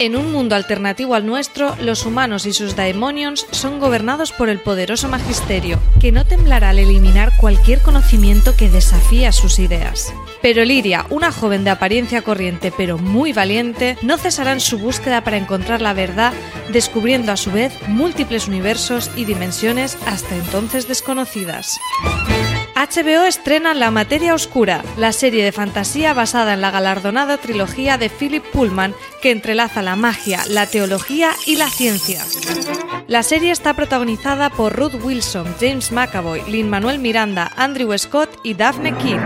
En un mundo alternativo al nuestro, los humanos y sus daemonions son gobernados por el poderoso magisterio, que no temblará al eliminar cualquier conocimiento que desafía sus ideas. Pero Liria, una joven de apariencia corriente pero muy valiente, no cesará en su búsqueda para encontrar la verdad, descubriendo a su vez múltiples universos y dimensiones hasta entonces desconocidas. HBO estrena La Materia Oscura, la serie de fantasía basada en la galardonada trilogía de Philip Pullman que entrelaza la magia, la teología y la ciencia. La serie está protagonizada por Ruth Wilson, James McAvoy, Lin Manuel Miranda, Andrew Scott y Daphne King.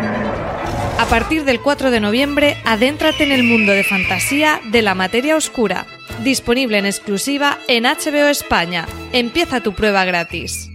A partir del 4 de noviembre, adéntrate en el mundo de fantasía de La Materia Oscura, disponible en exclusiva en HBO España. Empieza tu prueba gratis.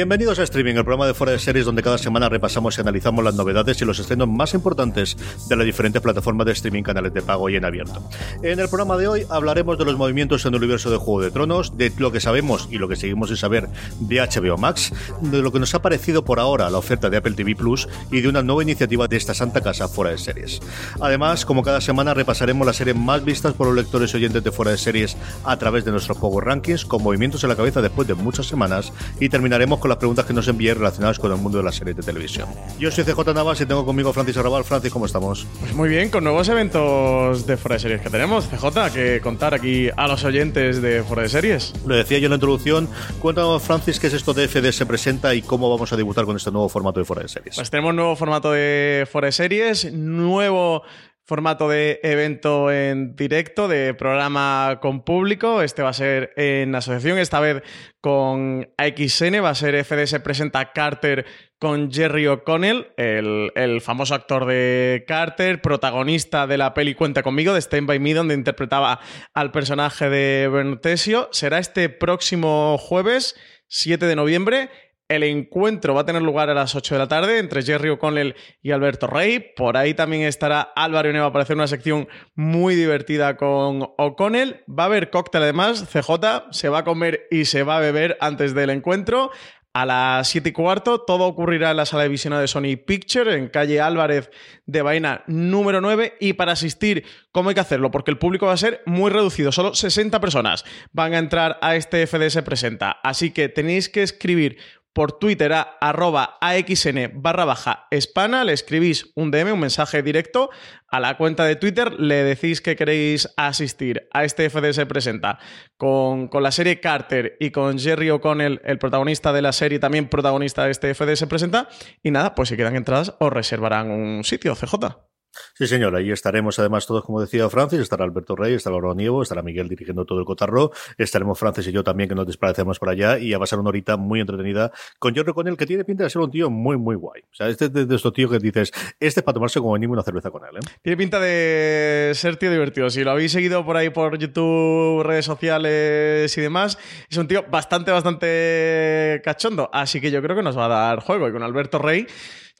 Bienvenidos a Streaming, el programa de fuera de series donde cada semana repasamos y analizamos las novedades y los estrenos más importantes de las diferentes plataformas de streaming, canales de pago y en abierto. En el programa de hoy hablaremos de los movimientos en el universo de Juego de Tronos, de lo que sabemos y lo que seguimos sin saber de HBO Max, de lo que nos ha parecido por ahora la oferta de Apple TV Plus y de una nueva iniciativa de esta santa casa fuera de series. Además, como cada semana repasaremos las series más vistas por los lectores y oyentes de fuera de series a través de nuestros Power Rankings con movimientos en la cabeza después de muchas semanas y terminaremos con las preguntas que nos envíen relacionadas con el mundo de las series de televisión. Yo soy CJ Navas y tengo conmigo Francis Arrabal. Francis, ¿cómo estamos? Pues muy bien, con nuevos eventos de Fuera de Series que tenemos, CJ, que contar aquí a los oyentes de Fuera de Series. Lo decía yo en la introducción. Cuéntanos, Francis, qué es esto de FD se presenta y cómo vamos a debutar con este nuevo formato de fuera de series. Pues tenemos nuevo formato de Fuera de Series, nuevo formato de evento en directo, de programa con público. Este va a ser en asociación, esta vez con AXN, va a ser FDS presenta Carter con Jerry O'Connell, el, el famoso actor de Carter, protagonista de la peli Cuenta conmigo, de Stand By Me, donde interpretaba al personaje de Bernotesio. Será este próximo jueves, 7 de noviembre. El encuentro va a tener lugar a las 8 de la tarde entre Jerry O'Connell y Alberto Rey. Por ahí también estará Álvaro Neva para hacer una sección muy divertida con O'Connell. Va a haber cóctel además, CJ, se va a comer y se va a beber antes del encuentro. A las 7 y cuarto, todo ocurrirá en la sala de visión de Sony Picture, en calle Álvarez de Baena número 9. Y para asistir, ¿cómo hay que hacerlo? Porque el público va a ser muy reducido, solo 60 personas van a entrar a este FDS Presenta. Así que tenéis que escribir por Twitter a arroba AXN barra baja Espana, le escribís un DM, un mensaje directo a la cuenta de Twitter, le decís que queréis asistir a este FDS Presenta con, con la serie Carter y con Jerry O'Connell, el protagonista de la serie, también protagonista de este FDS Presenta. Y nada, pues si quedan entradas, os reservarán un sitio, CJ. Sí, señor, ahí estaremos además todos, como decía Francis, estará Alberto Rey, estará Laura Nievo, estará Miguel dirigiendo todo el cotarro, estaremos Francis y yo también que nos desplazamos por allá y va a ser una horita muy entretenida con Jorge con él, que tiene pinta de ser un tío muy, muy guay. O sea, este es de, de estos tíos que dices, este es para tomarse como mínimo una cerveza con él, ¿eh? Tiene pinta de ser tío divertido. Si lo habéis seguido por ahí por YouTube, redes sociales y demás, es un tío bastante, bastante cachondo. Así que yo creo que nos va a dar juego. Y con Alberto Rey,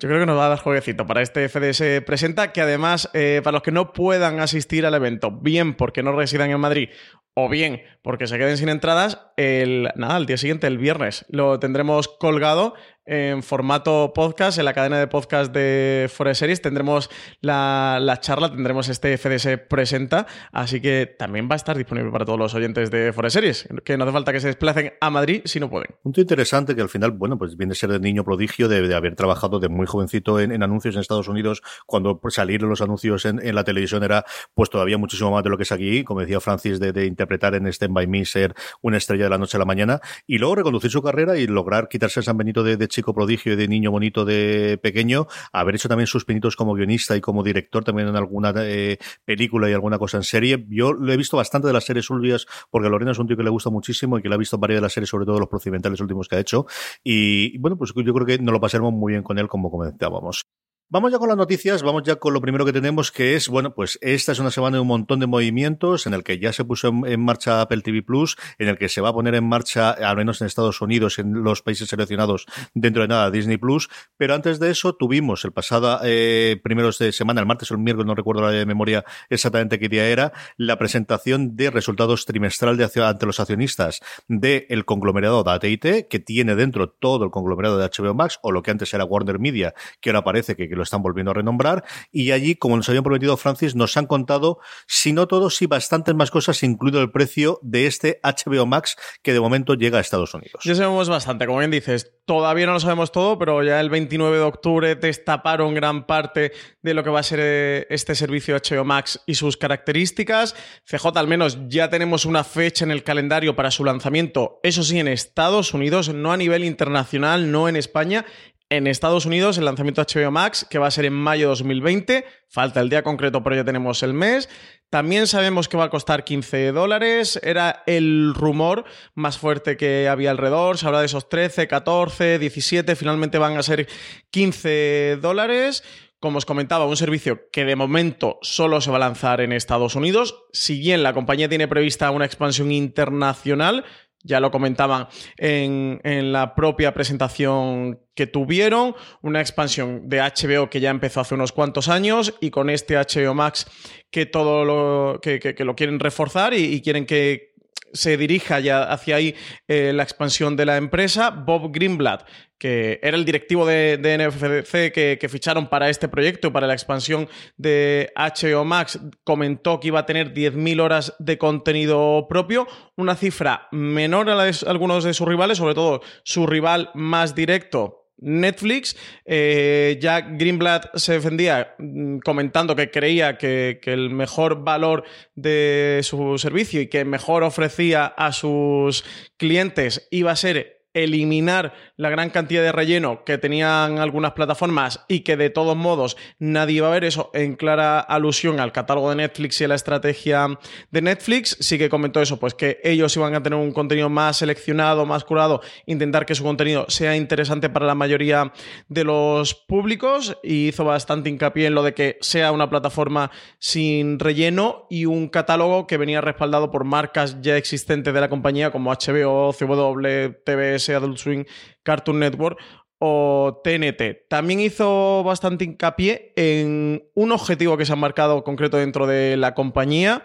yo creo que nos va a dar jueguecito para este FDS Presenta, que además, eh, para los que no puedan asistir al evento, bien porque no residan en Madrid o bien porque se queden sin entradas, el, nada, el día siguiente, el viernes, lo tendremos colgado en formato podcast, en la cadena de podcast de Forest Series. Tendremos la, la, charla, tendremos este FDS Presenta, así que también va a estar disponible para todos los oyentes de Forest Series, que no hace falta que se desplacen a Madrid si no pueden. Punto interesante que al final, bueno, pues viene a ser de niño prodigio, de, haber trabajado de muy jovencito en, anuncios en Estados Unidos, cuando salir los anuncios en, la televisión era pues todavía muchísimo más de lo que es aquí, como decía Francis, de, interpretar en Stand By Me, ser una estrella de la noche a la mañana, y luego reconducir su carrera y lograr quitarse el San Benito de, de prodigio y de niño bonito de pequeño, haber hecho también sus pinitos como guionista y como director también en alguna eh, película y alguna cosa en serie. Yo lo he visto bastante de las series Ulvias porque Lorena es un tío que le gusta muchísimo y que le ha visto varias de las series, sobre todo los procedimentales últimos que ha hecho. Y bueno, pues yo creo que nos lo pasaremos muy bien con él, como comentábamos. Vamos ya con las noticias, vamos ya con lo primero que tenemos, que es, bueno, pues esta es una semana de un montón de movimientos en el que ya se puso en, marcha Apple TV Plus, en el que se va a poner en marcha, al menos en Estados Unidos, en los países seleccionados dentro de nada, Disney Plus. Pero antes de eso, tuvimos el pasado eh, primeros de semana, el martes o el miércoles, no recuerdo la de memoria exactamente qué día era, la presentación de resultados trimestral de ante los accionistas del el conglomerado de AT&T, que tiene dentro todo el conglomerado de HBO Max, o lo que antes era Warner Media, que ahora parece que lo están volviendo a renombrar. Y allí, como nos habían prometido Francis, nos han contado, si no todos, sí bastantes más cosas, incluido el precio de este HBO Max que de momento llega a Estados Unidos. Ya sabemos bastante, como bien dices. Todavía no lo sabemos todo, pero ya el 29 de octubre destaparon gran parte de lo que va a ser este servicio HBO Max y sus características. CJ, al menos ya tenemos una fecha en el calendario para su lanzamiento, eso sí, en Estados Unidos, no a nivel internacional, no en España en Estados Unidos el lanzamiento de HBO Max, que va a ser en mayo de 2020. Falta el día concreto, pero ya tenemos el mes. También sabemos que va a costar 15 dólares. Era el rumor más fuerte que había alrededor. Se habla de esos 13, 14, 17. Finalmente van a ser 15 dólares. Como os comentaba, un servicio que de momento solo se va a lanzar en Estados Unidos. Si bien la compañía tiene prevista una expansión internacional, ya lo comentaban en, en, la propia presentación que tuvieron, una expansión de HBO que ya empezó hace unos cuantos años y con este HBO Max que todo lo, que, lo quieren reforzar y, quieren que se dirija ya hacia ahí eh, la expansión de la empresa. Bob Greenblatt, que era el directivo de, de que, ficharon para este proyecto, para la expansión de HBO Max, comentó que iba a tener 10.000 horas de contenido propio, una cifra menor a la de algunos de sus rivales, sobre todo su rival más directo, Netflix. Eh, Jack Greenblatt se defendía mm, comentando que creía que, que, el mejor valor de su servicio y que mejor ofrecía a sus clientes iba a ser eliminar la gran cantidad de relleno que tenían algunas plataformas y que de todos modos nadie iba a ver eso en clara alusión al catálogo de Netflix y a la estrategia de Netflix. Sí que comentó eso, pues que ellos iban a tener un contenido más seleccionado, más curado, intentar que su contenido sea interesante para la mayoría de los públicos y hizo bastante hincapié en lo de que sea una plataforma sin relleno y un catálogo que venía respaldado por marcas ya existentes de la compañía como HBO, CW, TV Adult Swing, Cartoon Network o TNT. También hizo bastante hincapié en un objetivo que se ha marcado concreto dentro de la compañía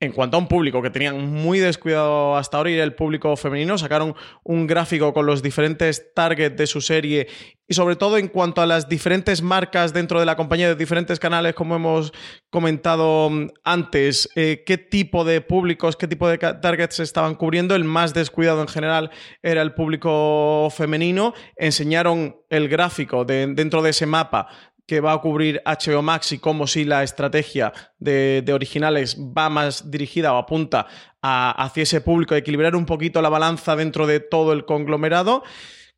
en cuanto a un público que tenían muy descuidado hasta ahora y el público femenino, sacaron un gráfico con los diferentes targets de su serie y sobre todo en cuanto a las diferentes marcas dentro de la compañía de diferentes canales, como hemos comentado mm, antes, eh, qué tipo de públicos, qué tipo de targets estaban cubriendo. El más descuidado en general era el público femenino. Enseñaron el gráfico de, dentro de ese mapa que va a cubrir HBO Max y cómo si la estrategia de, originales va más dirigida o apunta hacia ese público, equilibrar un poquito la balanza dentro de todo el conglomerado.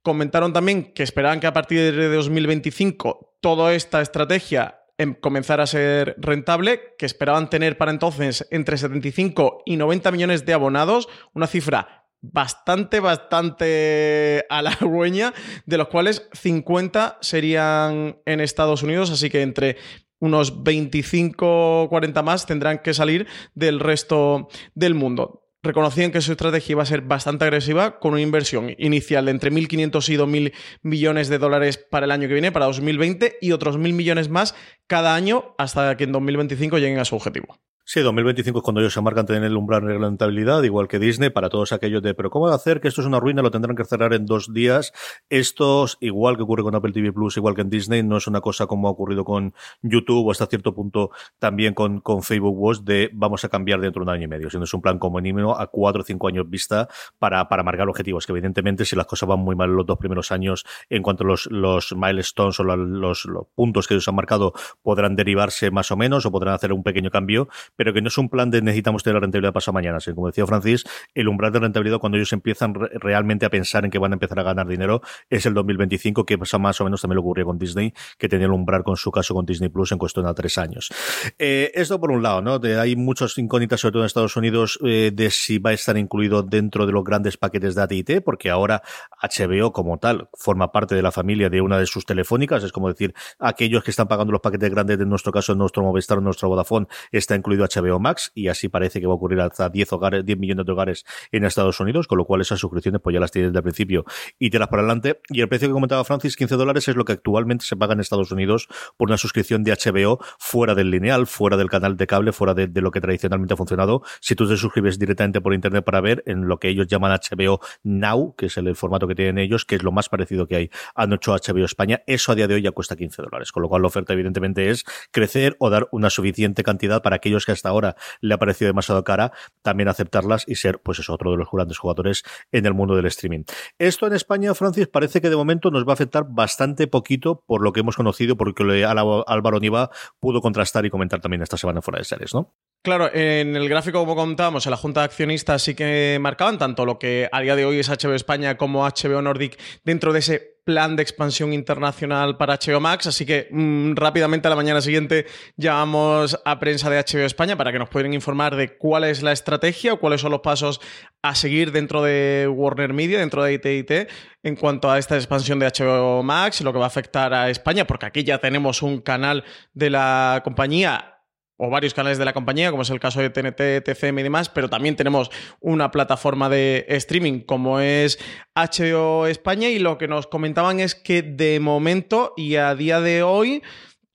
Comentaron también que esperaban que a partir de 2025 toda esta estrategia em, comenzara a ser rentable, que esperaban tener para entonces entre 75 y 90 millones de abonados, una cifra bastante, bastante halagüeña, de los cuales 50 serían en Estados Unidos, así que entre unos 25 o 40 más tendrán que salir del resto del mundo. Reconocían que su estrategia iba a ser bastante agresiva, con una inversión inicial de entre 1.500 y 2.000 millones de dólares para el año que viene, para 2020, y otros 1.000 millones más cada año hasta que en 2025 lleguen a su objetivo. Sí, 2025 es cuando ellos se marcan tener el umbral de rentabilidad, igual que Disney, para todos aquellos de, pero ¿cómo va a hacer que esto es una ruina? Lo tendrán que cerrar en dos días. Estos, igual que ocurre con Apple TV Plus, igual que en Disney, no es una cosa como ha ocurrido con YouTube o hasta cierto punto también con, con Facebook Watch de vamos a cambiar dentro de un año y medio, sino es un plan como mínimo a cuatro o cinco años vista para, para marcar objetivos, que evidentemente si las cosas van muy mal los dos primeros años en cuanto a los, los milestones o los, los puntos que ellos han marcado podrán derivarse más o menos o podrán hacer un pequeño cambio, pero que no es un plan de necesitamos tener la rentabilidad pasado mañana. Sino, como decía Francis, el umbral de rentabilidad cuando ellos empiezan realmente a pensar en que van a empezar a ganar dinero es el 2025, que pasa más o menos también lo ocurrió con Disney, que tenía el umbral con su caso con Disney Plus en cuestión a tres años. Eh, esto por un lado, ¿no? Hay muchas incógnitas, sobre todo en Estados Unidos, eh, de si va a estar incluido dentro de los grandes paquetes de AT&T, porque ahora HBO como tal forma parte de la familia de una de sus telefónicas, es como decir, aquellos que están pagando los paquetes grandes, de nuestro caso, nuestro Movistar o nuestro Vodafone, está incluido HBO Max y así parece que va a ocurrir hasta 10 hogares, 10 millones de hogares en Estados Unidos, con lo cual esas suscripciones pues ya las tienes desde el principio y te las para adelante. Y el precio que comentaba Francis, 15 dólares, es lo que actualmente se paga en Estados Unidos por una suscripción de HBO fuera del lineal, fuera del canal de cable, fuera de, lo que tradicionalmente ha funcionado. Si tú te suscribes directamente por internet para ver en lo que ellos llaman HBO Now, que es el, formato que tienen ellos, que es lo más parecido que hay a nuestro HBO España, eso a día de hoy ya cuesta 15 dólares. Con lo cual la oferta evidentemente es crecer o dar una suficiente cantidad para aquellos que hasta ahora le ha parecido demasiado cara, también aceptarlas y ser, pues eso, otro de los grandes jugadores en el mundo del streaming. Esto en España, Francis, parece que de momento nos va a afectar bastante poquito por lo que hemos conocido, porque Álvaro Niva pudo contrastar y comentar también esta semana fuera de series, ¿no? Claro, en el gráfico, como contábamos, en la Junta de Accionistas sí que marcaban tanto lo que a día de hoy es HBO España como HBO Nordic dentro de ese plan de expansión internacional para HBO Max. Así que mm, rápidamente a la mañana siguiente llamamos a prensa de HBO España para que nos puedan informar de cuál es la estrategia o cuáles son los pasos a seguir dentro de Warner Media, dentro de ITIT, en cuanto a esta expansión de HBO Max, lo que va a afectar a España, porque aquí ya tenemos un canal de la compañía o varios canales de la compañía, como es el caso de TNT, TCM y demás, pero también tenemos una plataforma de streaming como es HBO España y lo que nos comentaban es que de momento y a día de hoy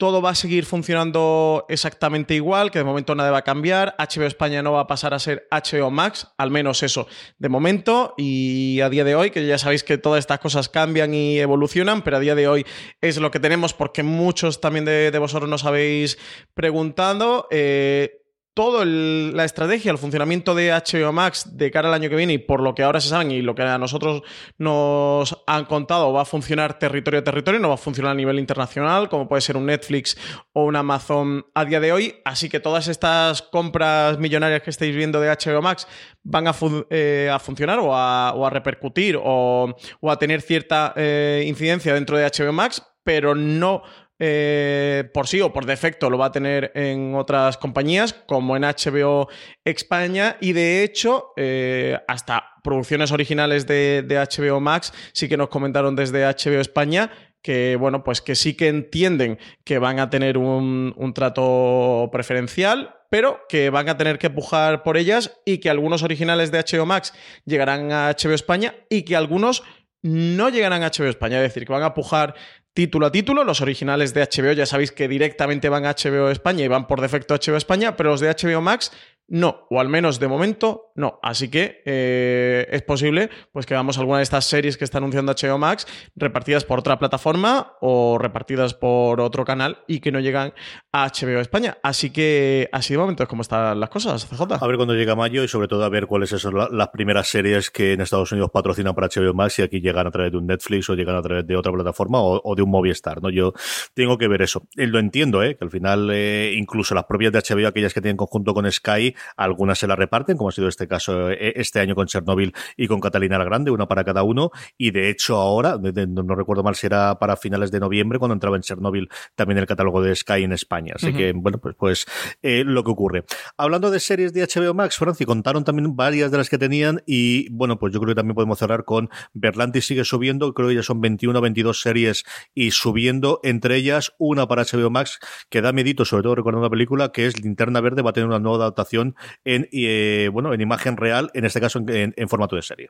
todo va a seguir funcionando exactamente igual, que de momento nada va a cambiar. HBO España no va a pasar a ser HBO Max, al menos eso de momento. Y a día de hoy, que ya sabéis que todas estas cosas cambian y evolucionan, pero a día de hoy es lo que tenemos porque muchos también de, vosotros nos habéis preguntado. Eh, toda la estrategia, el funcionamiento de HBO Max de cara al año que viene y por lo que ahora se saben y lo que a nosotros nos han contado va a funcionar territorio a territorio, no va a funcionar a nivel internacional como puede ser un Netflix o un Amazon a día de hoy. Así que todas estas compras millonarias que estáis viendo de HBO Max van a, eh, funcionar o a, repercutir o, a tener cierta eh, incidencia dentro de HBO Max, pero no eh, por sí o por defecto lo va a tener en otras compañías, como en HBO España, y de hecho, eh, hasta producciones originales de, HBO Max sí que nos comentaron desde HBO España que bueno, pues que sí que entienden que van a tener un, un, trato preferencial, pero que van a tener que pujar por ellas y que algunos originales de HBO Max llegarán a HBO España y que algunos no llegarán a HBO España, es decir, que van a pujar título a título. Los originales de HBO ya sabéis que directamente van a HBO España y van por defecto a HBO España, pero los de HBO Max no, o al menos de momento no. Así que eh, es posible pues, que veamos alguna de estas series que está anunciando HBO Max repartidas por otra plataforma o repartidas por otro canal y que no llegan a HBO España. Así que así de momento es como están las cosas, CJ. A ver cuándo llega mayo y sobre todo a ver cuáles son las primeras series que en Estados Unidos patrocinan para HBO Max y aquí llegan a través de un Netflix o llegan a través de otra plataforma o, de un Movistar. ¿no? Yo tengo que ver eso. Eh, lo entiendo, ¿eh? que al final eh, incluso las propias de HBO, aquellas que tienen conjunto con Sky, algunas se la reparten, como ha sido este caso eh, este año con Chernobyl y con Catalina la Grande, una para cada uno, y de hecho ahora, no recuerdo mal si era para finales de noviembre, cuando entraba en Chernobyl también el catálogo de Sky en España. Así que, bueno, pues, pues eh, lo que ocurre. Hablando de series de HBO Max, Franci, contaron también varias de las que tenían y, bueno, pues yo creo que también podemos cerrar con Berlanti sigue subiendo, creo que ya son 21 o 22 series y subiendo, entre ellas una para HBO Max que da medito, sobre todo recordando la película, que es Linterna Verde, va a tener una nueva adaptación en, eh, bueno, en imagen real, en este caso en, formato de serie.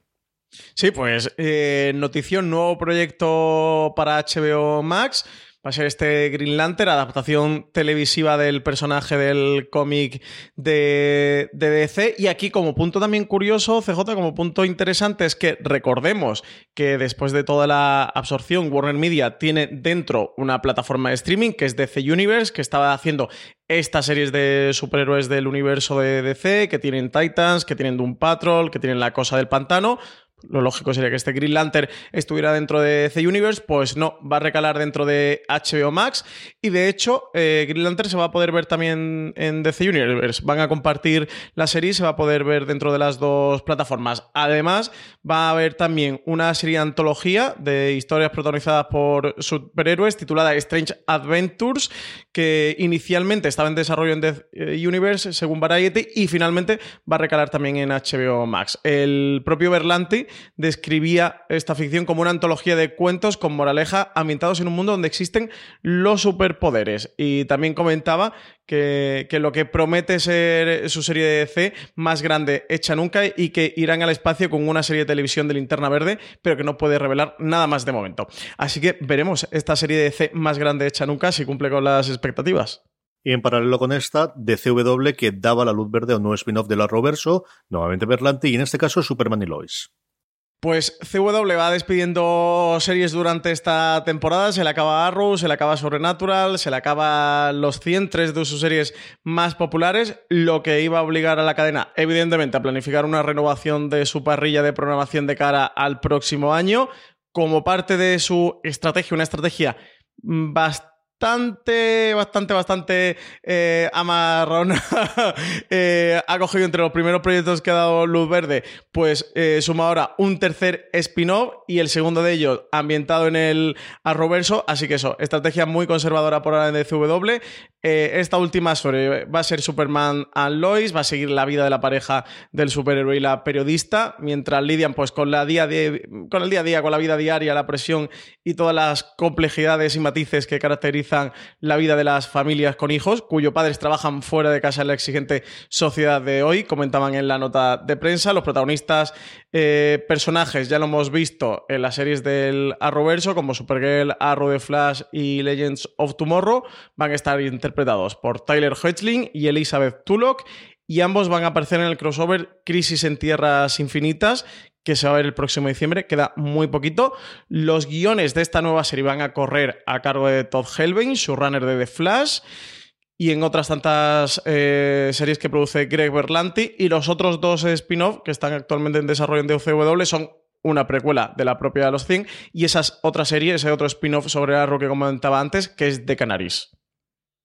Sí, pues eh, notición, nuevo proyecto para HBO Max. Va a ser este Green Lantern, adaptación televisiva del personaje del cómic de, DC. Y aquí, como punto también curioso, CJ, como punto interesante, es que recordemos que después de toda la absorción, Warner Media tiene dentro una plataforma de streaming que es DC Universe, que estaba haciendo estas series de superhéroes del universo de DC, que tienen Titans, que tienen Doom Patrol, que tienen La Cosa del Pantano, lo lógico sería que este Green Lantern estuviera dentro de DC Universe, pues no, va a recalar dentro de HBO Max y de hecho eh, Green Lantern se va a poder ver también en DC Universe, van a compartir la serie y se va a poder ver dentro de las dos plataformas. Además, va a haber también una serie antología de historias protagonizadas por superhéroes titulada Strange Adventures, que inicialmente estaba en desarrollo en DC Universe según Variety y finalmente va a recalar también en HBO Max. El propio Berlanti describía esta ficción como una antología de cuentos con moraleja ambientados en un mundo donde existen los superpoderes. Y también comentaba que, lo que promete ser su serie de DC más grande hecha nunca y que irán al espacio con una serie de televisión de linterna verde, pero que no puede revelar nada más de momento. Así que veremos esta serie de DC más grande hecha nunca si cumple con las expectativas. Y en paralelo con esta, DCW que daba la luz verde a un nuevo spin-off de la Roverso, nuevamente Berlanti, y en este caso Superman y Lois. Pues CW va despidiendo series durante esta temporada. Se le acaba Arrow, se le acaba Sobrenatural, se le acaba los 100, tres de sus series más populares, lo que iba a obligar a la cadena, evidentemente, a planificar una renovación de su parrilla de programación de cara al próximo año. Como parte de su estrategia, una estrategia bastante bastante, bastante, bastante eh. Eh, ha cogido entre los primeros proyectos que ha dado luz verde, pues eh, suma ahora un tercer spin-off y el segundo de ellos ambientado en el Arroverso. Así que eso, estrategia muy conservadora por ahora en DCW. esta última sobre va a ser Superman and Lois, va a seguir la vida de la pareja del superhéroe y la periodista, mientras lidian pues con, la día con el día a día, con la vida diaria, la presión y todas las complejidades y matices que caracterizan la vida de las familias con hijos, cuyos padres trabajan fuera de casa en la exigente sociedad de hoy, comentaban en la nota de prensa. Los protagonistas eh, personajes ya lo hemos visto en las series del Arrowverso, como Supergirl, Arrow de Flash y Legends of Tomorrow, van a estar interpretados por Tyler Hoechlin y Elizabeth Tulloch y ambos van a aparecer en el crossover Crisis en Tierras Infinitas, que se va a ver el próximo diciembre, queda muy poquito. Los guiones de esta nueva serie van a correr a cargo de Todd Helbing, runner de The Flash, y en otras tantas eh, series que produce Greg Berlanti. Y los otros dos spin-off que están actualmente en desarrollo en DCW son una precuela de la propia de los 100 y esas otra serie, ese otro spin-off sobre Arrow que comentaba antes, que es The Canaries.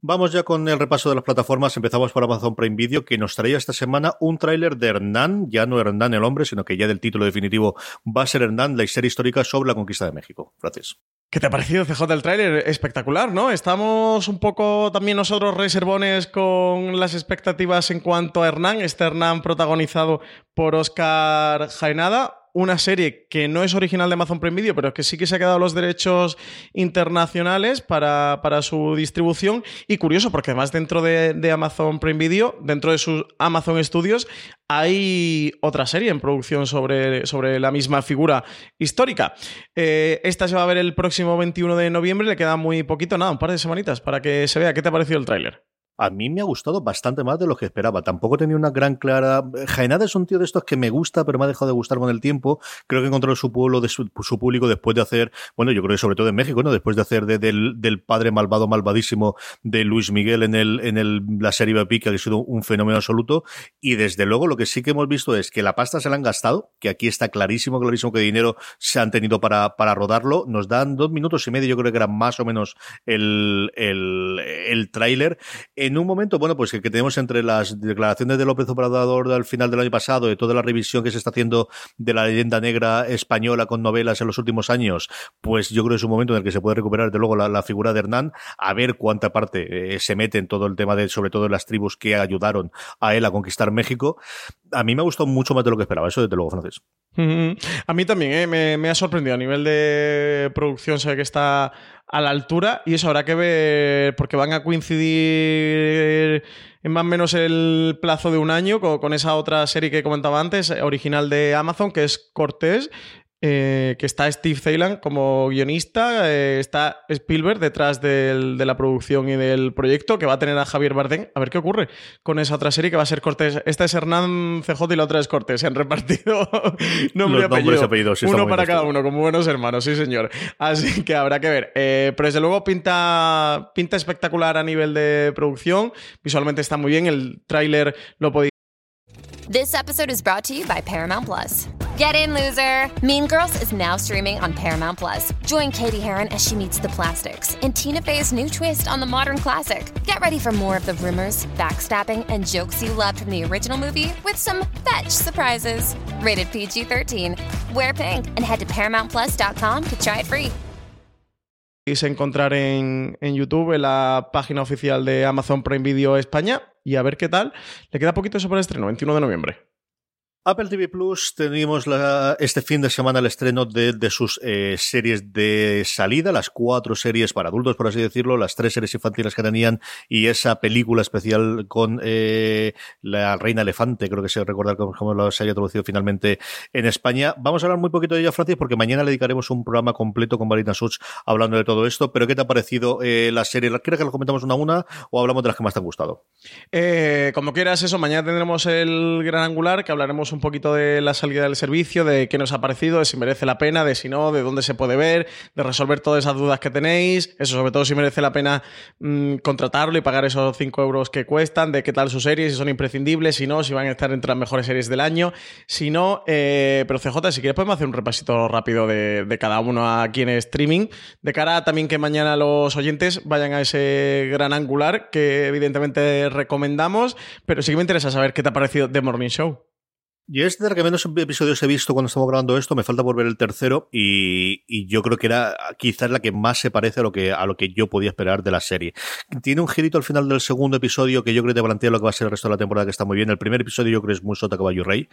Vamos ya con el repaso de las plataformas. Empezamos por Amazon Prime Video, que nos traía esta semana un tráiler de Hernán, ya no Hernán el hombre, sino que ya del título definitivo va a ser Hernán, la historia histórica sobre la conquista de México. Gracias. ¿Qué te ha parecido, CJ, el tráiler? Espectacular, ¿no? Estamos un poco también nosotros reservones con las expectativas en cuanto a Hernán, este Hernán protagonizado por Oscar Jaenada, una serie que no es original de Amazon Prime Video, pero que sí que se ha quedado los derechos internacionales para, su distribución. Y curioso, porque además dentro de, Amazon Prime Video, dentro de sus Amazon Studios, hay otra serie en producción sobre, sobre la misma figura histórica. Eh, esta se va a ver el próximo 21 de noviembre, le queda muy poquito, nada, un par de semanitas para que se vea. ¿Qué te ha parecido el tráiler? A mí me ha gustado bastante más de lo que esperaba. Tampoco tenía una gran clara. Jaenada es un tío de estos que me gusta, pero me ha dejado de gustar con el tiempo. Creo que encontró su pueblo, de su, público después de hacer, bueno, yo creo que sobre todo en México, ¿no? Después de hacer del, padre malvado, malvadísimo de Luis Miguel en el, en el, la serie Bapica, que ha sido un fenómeno absoluto. Y desde luego lo que sí que hemos visto es que la pasta se la han gastado, que aquí está clarísimo, clarísimo que dinero se han tenido para, para rodarlo. Nos dan dos minutos y medio, yo creo que era más o menos el, el, el tráiler. En un momento, bueno, pues que, tenemos entre las declaraciones de López Obrador al final del año pasado, de toda la revisión que se está haciendo de la leyenda negra española con novelas en los últimos años, pues yo creo que es un momento en el que se puede recuperar, de luego, la, figura de Hernán, a ver cuánta parte eh, se mete en todo el tema de, sobre todo las tribus que ayudaron a él a conquistar México. A mí me ha gustado mucho más de lo que esperaba, eso desde luego, francés. A mí también, eh, me, me ha sorprendido a nivel de producción, sé que está a la altura y eso habrá que ver porque van a coincidir en más o menos el plazo de un año con, esa otra serie que comentaba antes, original de Amazon, que es Cortés. Eh, que está Steve Thailand como guionista, eh, está Spielberg detrás del- de la producción y del proyecto, que va a tener a Javier Bardem. A ver qué ocurre con esa otra serie que va a ser Cortés. Esta es Hernán CJ y la otra es Cortés. Se han repartido nombre Los apellido. apellidos, sí, está Uno para cada uno, como buenos hermanos, sí señor. Así que habrá que ver. Eh, pero desde luego pinta, pinta espectacular a nivel de producción. Visualmente está muy bien. El tráiler lo podéis This episode is brought to you by Paramount Plus. Get in, loser! Mean Girls is now streaming on Paramount Plus. Join Katie Heron as she meets the plastics in Tina Fey's new twist on the modern classic. Get ready for more of the rumors, backstabbing, and jokes you loved from the original movie with some fetch surprises. Rated PG 13. Wear pink and head to ParamountPlus.com to try it free. podéis encontrar en, en YouTube, en la página oficial de Amazon Prime Video España. Y a ver qué tal. Le queda poquito eso para el estreno, 21 de noviembre. Apple TV Plus tenemos la- este fin de semana el estreno de, sus eh, series de salida, las cuatro series para adultos, por así decirlo, las tres series infantiles que tenían y esa película especial con eh, la Reina Elefante, creo que se recordar cómo, se haya traducido finalmente en España. Vamos a hablar muy poquito de ella, Francis, porque mañana le dedicaremos un programa completo con Marina Such hablando de todo esto. Pero ¿qué te ha parecido eh, la serie? ¿Quieres que lo comentamos una a una o hablamos de las que más te han gustado? Eh, como quieras, eso, mañana tendremos el gran angular, que hablaremos poquito de la salida del servicio, de qué nos ha parecido, de si merece la pena, de si no, de dónde se puede ver, de resolver todas esas dudas que tenéis, eso sobre todo si merece la pena mm, contratarlo y pagar esos 5 euros que cuestan, de qué tal sus series, si son imprescindibles, si no, si van a estar entre las mejores series del año, si no, eh, pero CJ, si quieres podemos hacer un repasito rápido de, cada uno aquí en streaming, de cara también que mañana los oyentes vayan a ese gran angular que evidentemente recomendamos, pero sí que me interesa saber qué te ha parecido The Morning Show. Yo es de la que menos episodios he visto cuando estamos grabando esto, me falta por ver el tercero y, y yo creo que era quizás la que más se parece a lo que a lo que yo podía esperar de la serie. Tiene un girito al final del segundo episodio que yo creo que te plantea lo que va a ser el resto de la temporada que está muy bien. El primer episodio yo creo que es muy sota caballo rey.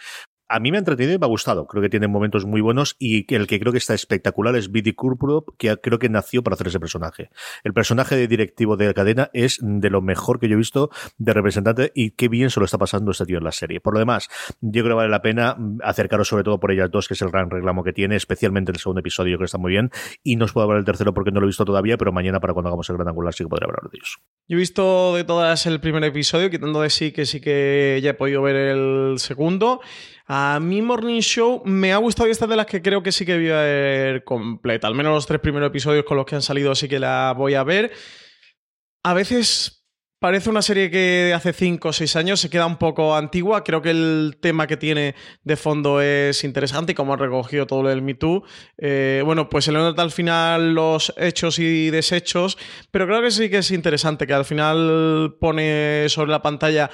A mí me ha entretenido y me ha gustado. Creo que tiene momentos muy buenos y el que creo que está espectacular es Biddy Kurprop, que creo que nació para hacer ese personaje. El personaje de directivo de la cadena es de lo mejor que yo he visto de representante y qué bien se lo está pasando este tío en la serie. Por lo demás, yo creo que vale la pena acercaros sobre todo por ellas dos, que es el gran reclamo que tiene, especialmente el segundo episodio, yo creo que está muy bien. Y no os puedo hablar del tercero porque no lo he visto todavía, pero mañana para cuando hagamos el gran angular sí que podré hablar de ellos. Yo he visto de todas el primer episodio, quitando de sí que sí que ya he podido ver el segundo. A mí Morning Show me ha gustado y esta es de las que creo que sí que voy a ver completa. Al menos los tres primeros episodios con los que han salido sí que la voy a ver. A veces parece una serie que hace 5 o 6 años se queda un poco antigua. Creo que el tema que tiene de fondo es interesante y como ha recogido todo lo del Me Too. Eh, bueno, pues se le nota al final los hechos y desechos, pero creo que sí que es interesante, que al final pone sobre la pantalla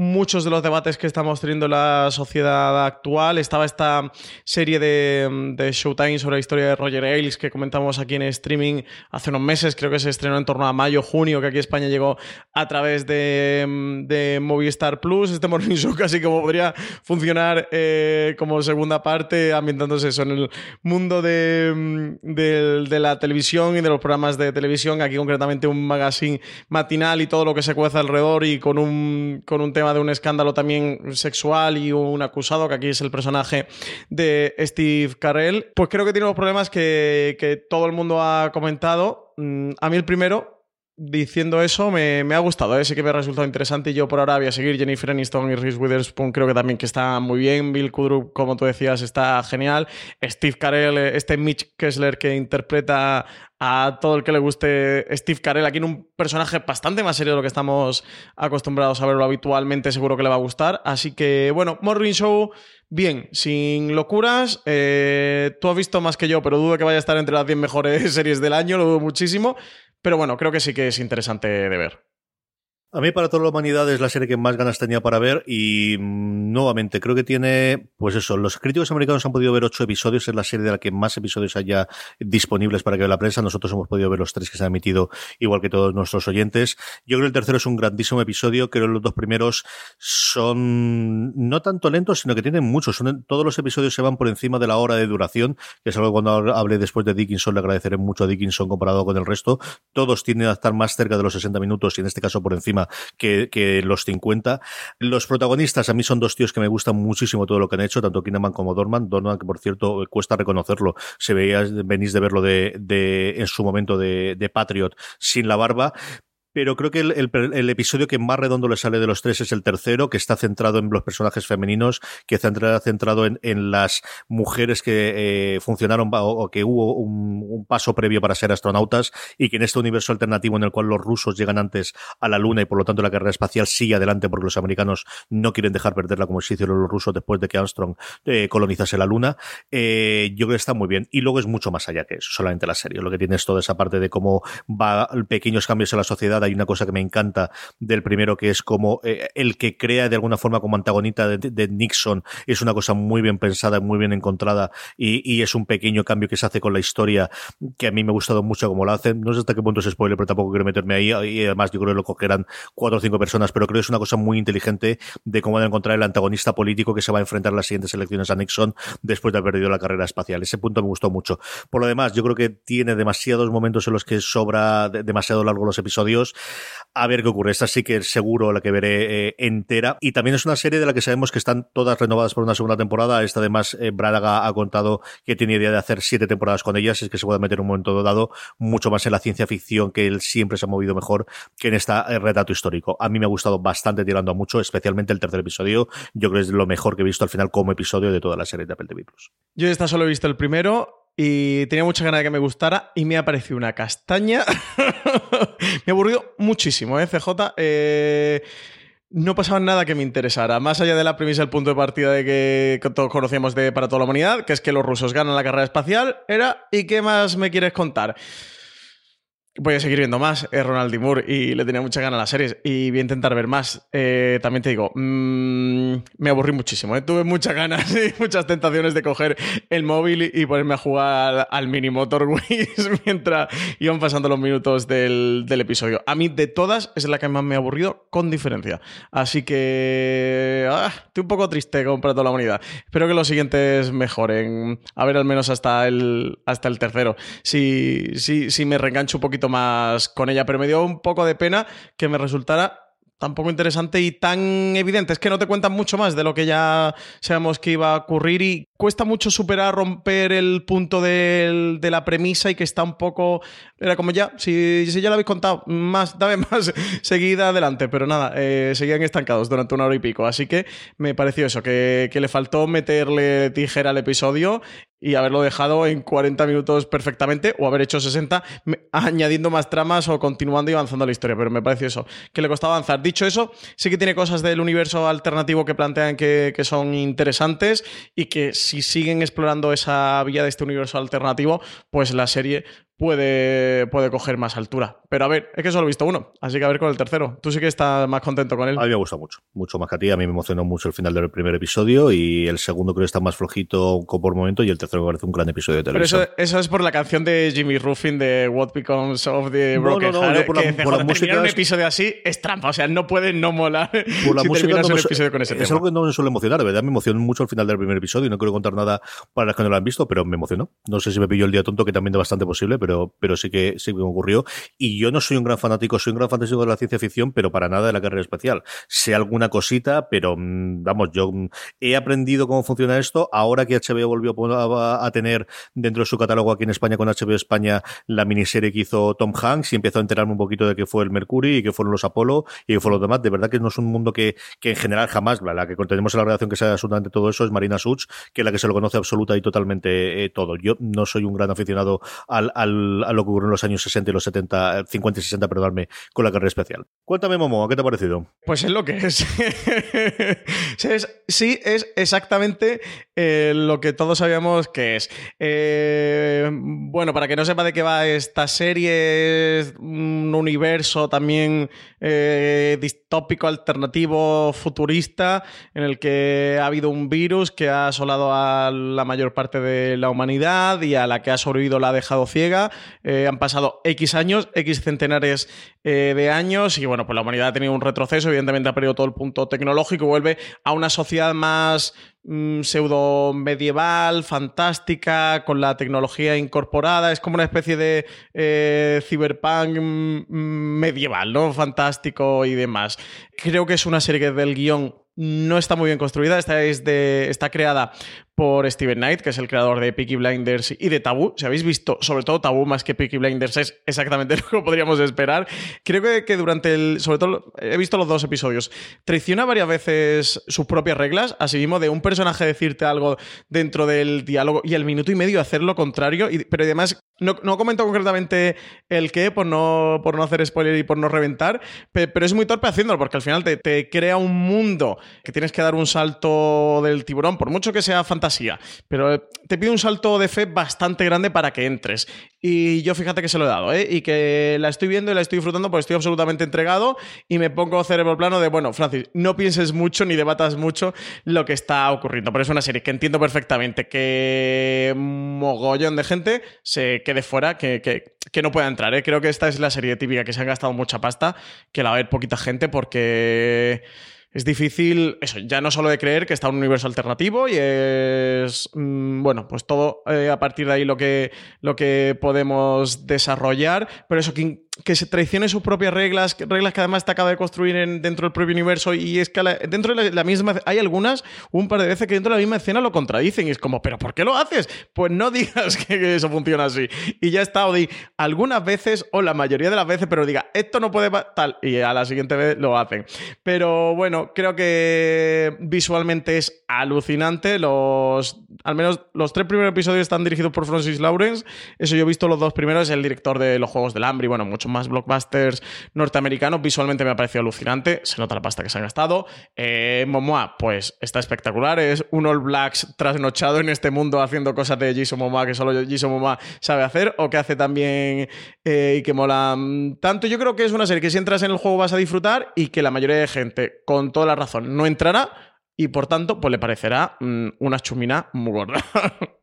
muchos de los debates que estamos teniendo en la sociedad actual. Estaba esta serie de, Showtime sobre la historia de Roger Ailes que comentamos aquí en streaming hace unos meses, creo que se estrenó en torno a mayo, junio, que aquí España llegó a través de, de Movistar Plus. Este Morning Show casi como podría funcionar eh, como segunda parte, ambientándose eso en el mundo de, de, la televisión y de los programas de televisión, aquí concretamente un magazine matinal y todo lo que se cuece alrededor y con un, con un tema de un escándalo también sexual y un acusado, que aquí es el personaje de Steve Carell, pues creo que tiene los problemas que, que todo el mundo ha comentado. Mm, A mí el primero, diciendo eso, me, me ha gustado, ¿eh? sí que me ha resultado interesante y yo por ahora voy a seguir Jennifer Aniston y Reese Witherspoon, creo que también que está muy bien, Bill Kudrup, como tú decías, está genial, Steve Carell, este Mitch Kessler que interpreta a todo el que le guste Steve Carell aquí en un personaje bastante más serio de lo que estamos acostumbrados a verlo habitualmente, seguro que le va a gustar. Así que, bueno, Morning Show, bien, sin locuras. Eh, tú has visto más que yo, pero dudo que vaya a estar entre las 10 mejores series del año, lo dudo muchísimo. Pero bueno, creo que sí que es interesante de ver. A mí para toda la humanidad es la serie que más ganas tenía para ver y mmm, nuevamente creo que tiene, pues eso, los críticos americanos han podido ver ocho episodios, es la serie de la que más episodios haya disponibles para que vea la prensa, nosotros hemos podido ver los tres que se han emitido igual que todos nuestros oyentes. Yo creo que el tercero es un grandísimo episodio, creo que los dos primeros son no tanto lentos, sino que tienen muchos, son, todos los episodios se van por encima de la hora de duración, que es algo que cuando hable después de Dickinson le agradeceré mucho a Dickinson comparado con el resto, todos tienden a estar más cerca de los 60 minutos y en este caso por encima que, los 50. Los protagonistas a mí son dos tíos que me gustan muchísimo todo lo que han hecho, tanto Kinnaman como Dorman. Dorman, que por cierto cuesta reconocerlo, se veía, venís de verlo de, en su momento de Patriot sin la barba, pero creo que el, el, episodio que más redondo le sale de los tres es el tercero, que está centrado en los personajes femeninos, que está centrado en, en las mujeres que eh, funcionaron o, que hubo un, paso previo para ser astronautas y que en este universo alternativo en el cual los rusos llegan antes a la Luna y por lo tanto la carrera espacial sigue adelante porque los americanos no quieren dejar perderla como se hicieron los rusos después de que Armstrong eh, colonizase la Luna, eh, yo creo que está muy bien. Y luego es mucho más allá que eso, solamente la serie. Lo que tiene es toda esa parte de cómo va pequeños cambios en la sociedad hay una cosa que me encanta del primero, que es como eh, el que crea de alguna forma como antagonista de, Nixon, es una cosa muy bien pensada, muy bien encontrada, y, y, es un pequeño cambio que se hace con la historia, que a mí me ha gustado mucho como lo hacen. No sé hasta qué punto es spoiler, pero tampoco quiero meterme ahí, y además yo creo que lo cogerán cuatro o cinco personas, pero creo que es una cosa muy inteligente de cómo van a encontrar el antagonista político que se va a enfrentar en las siguientes elecciones a Nixon después de haber perdido la carrera espacial. Ese punto me gustó mucho. Por lo demás, yo creo que tiene demasiados momentos en los que sobra demasiado largo los episodios a ver qué ocurre. Esta sí que es seguro la que veré eh, entera. Y también es una serie de la que sabemos que están todas renovadas por una segunda temporada. Esta además, eh, Braga ha contado que tiene idea de hacer siete temporadas con ellas. Es que se puede meter un momento dado mucho más en la ciencia ficción que él siempre se ha movido mejor que en este retrato histórico. A mí me ha gustado bastante tirando a mucho, especialmente el tercer episodio. Yo creo que es lo mejor que he visto al final como episodio de toda la serie de Apple TV Plus. Yo esta solo he visto el primero y tenía mucha ganas de que me gustara y me ha parecido una castaña. me ha aburrido muchísimo, ¿eh, CJ? Eh, no pasaba nada que me interesara, más allá de la premisa del punto de partida de que todos conocíamos de para toda la humanidad, que es que los rusos ganan la carrera espacial, era ¿y qué más me quieres contar? Voy a seguir viendo más, es Ronald D. Moore y le tenía mucha gana a las series y voy a intentar ver más. Eh, también te digo, mmm, me aburrí muchísimo, ¿eh? tuve muchas ganas y muchas tentaciones de coger el móvil y, ponerme a jugar al mini Motor Wheels mientras iban pasando los minutos del, del, episodio. A mí de todas es la que más me ha aburrido con diferencia. Así que ah, estoy un poco triste para toda la humanidad. Espero que los siguientes mejoren. A ver al menos hasta el, hasta el tercero. Si, si, si me reengancho un poquito más con ella, pero me dio un poco de pena que me resultara tan poco interesante y tan evidente. Es que no te cuentan mucho más de lo que ya sabemos que iba a ocurrir y cuesta mucho superar, romper el punto de, la premisa y que está un poco... Era como ya, si, si ya lo habéis contado, más, dame más, seguida adelante. Pero nada, eh, seguían estancados durante una hora y pico. Así que me pareció eso, que, que le faltó meterle tijera al episodio y haberlo dejado en 40 minutos perfectamente o haber hecho 60 añadiendo más tramas o continuando y avanzando la historia. Pero me pareció eso, que le costaba avanzar. Dicho eso, sí que tiene cosas del universo alternativo que plantean que, que son interesantes y que si siguen explorando esa vía de este universo alternativo, pues la serie puede, puede coger más altura. Pero a ver, es que solo he visto uno, así que a ver con el tercero. Tú sí que estás más contento con él. A mí me gusta mucho, mucho más que a ti. A mí me emocionó mucho el final del primer episodio y el segundo creo que está más flojito por momento y el tercero me parece un gran episodio de televisión. Pero eso, eso es por la canción de Jimmy Ruffin de What Becomes of the Broken no, no, no, Heart. Por la, que por la música un episodio así es trampa, o sea, no puede no molar por la si música terminas un episodio con ese Es tema. algo que no me suele emocionar, de verdad me emocionó mucho el final del primer episodio y no quiero contar nada para los que no lo han visto, pero me emocionó. No sé si me pilló el día tonto, que también es bastante posible, pero, pero sí que sí que me ocurrió. Y yo no soy un gran fanático, soy un gran fanático de la ciencia ficción, pero para nada de la carrera espacial. Sé alguna cosita, pero mm, vamos, yo mm, he aprendido cómo funciona esto. Ahora que HBO volvió a, tener dentro de su catálogo aquí en España con HBO España la miniserie que hizo Tom Hanks y empezó a enterarme un poquito de qué fue el Mercury y qué fueron los Apolo y qué fue los demás. De verdad que no es un mundo que, que en general jamás, la que tenemos en la redacción que sea absolutamente todo eso es Marina Such, que es la que se lo conoce absoluta y totalmente eh, todo. Yo no soy un gran aficionado al, a lo que ocurrió en los años 60 y los 70, 50 y 60, perdonadme, con la carrera especial. Cuéntame, Momo, ¿qué te ha parecido? Pues es lo que es sí, es exactamente eh, lo que todos sabíamos que es. Eh, bueno, para que no sepa de qué va esta serie, es un universo también eh, distópico, alternativo, futurista, en el que ha habido un virus que ha asolado a la mayor parte de la humanidad y a la que ha sobrevivido la ha dejado ciega. Eh, han pasado X años, X centenares eh, de años y bueno, pues la humanidad ha tenido un retroceso, evidentemente ha perdido todo el punto tecnológico vuelve a una sociedad más mm, pseudo medieval, fantástica, con la tecnología incorporada, es como una especie de eh, cyberpunk mm, medieval, ¿no? Fantástico y demás. Creo que es una serie que del guion no está muy bien construida, de, está creada por Steven Knight, que es el creador de Peaky Blinders y de Tabú. Si habéis visto, sobre todo Tabú más que Peaky Blinders, es exactamente lo que podríamos esperar. Creo que, durante el. Sobre todo, he visto los dos episodios. Traiciona varias veces sus propias reglas, así mismo de un personaje decirte algo dentro del diálogo y al minuto y medio hacer lo contrario. Pero además, no, no, comento concretamente el qué, por no, por no hacer spoiler y por no reventar, pero es muy torpe haciéndolo, porque al final te, crea un mundo que tienes que dar un salto del tiburón, por mucho que sea pero te pide un salto de fe bastante grande para que entres. Y yo fíjate que se lo he dado, ¿eh? Y que la estoy viendo y la estoy disfrutando porque estoy absolutamente entregado y me pongo cerebro plano de, bueno, Francis, no pienses mucho ni debatas mucho lo que está ocurriendo. Pero es una serie que entiendo perfectamente que mogollón de gente se quede fuera, que, que, no pueda entrar, ¿eh? Creo que esta es la serie típica que se han gastado mucha pasta, que la va a ver poquita gente porque es difícil, eso, ya no solo de creer que está un universo alternativo y es, mm, bueno, pues todo eh, a partir de ahí lo que, lo que podemos desarrollar, pero eso, que que se traicione sus propias reglas, reglas que además te acaba de construir dentro del propio universo y es que dentro de la, misma hay algunas un par de veces que dentro de la misma escena lo contradicen y es como, pero ¿por qué lo haces? Pues no digas que, eso funciona así y ya está, o algunas veces o la mayoría de las veces, pero diga, esto no puede tal y a la siguiente vez lo hacen. Pero bueno, creo que visualmente es alucinante, los al menos los tres primeros episodios están dirigidos por Francis Lawrence, eso yo he visto los dos primeros, es el director de los Juegos del Hambre y bueno, mucho más blockbusters norteamericanos. Visualmente me ha parecido alucinante, se nota la pasta que se han gastado. Eh, Momoa, pues está espectacular, es un All Blacks trasnochado en este mundo haciendo cosas de Jason Momoa que solo Jason Momoa sabe hacer o que hace también eh, y que mola tanto. Yo creo que es una serie que si entras en el juego vas a disfrutar y que la mayoría de gente, con toda la razón, no entrará y por tanto, pues le parecerá mm, una chumina muy gorda.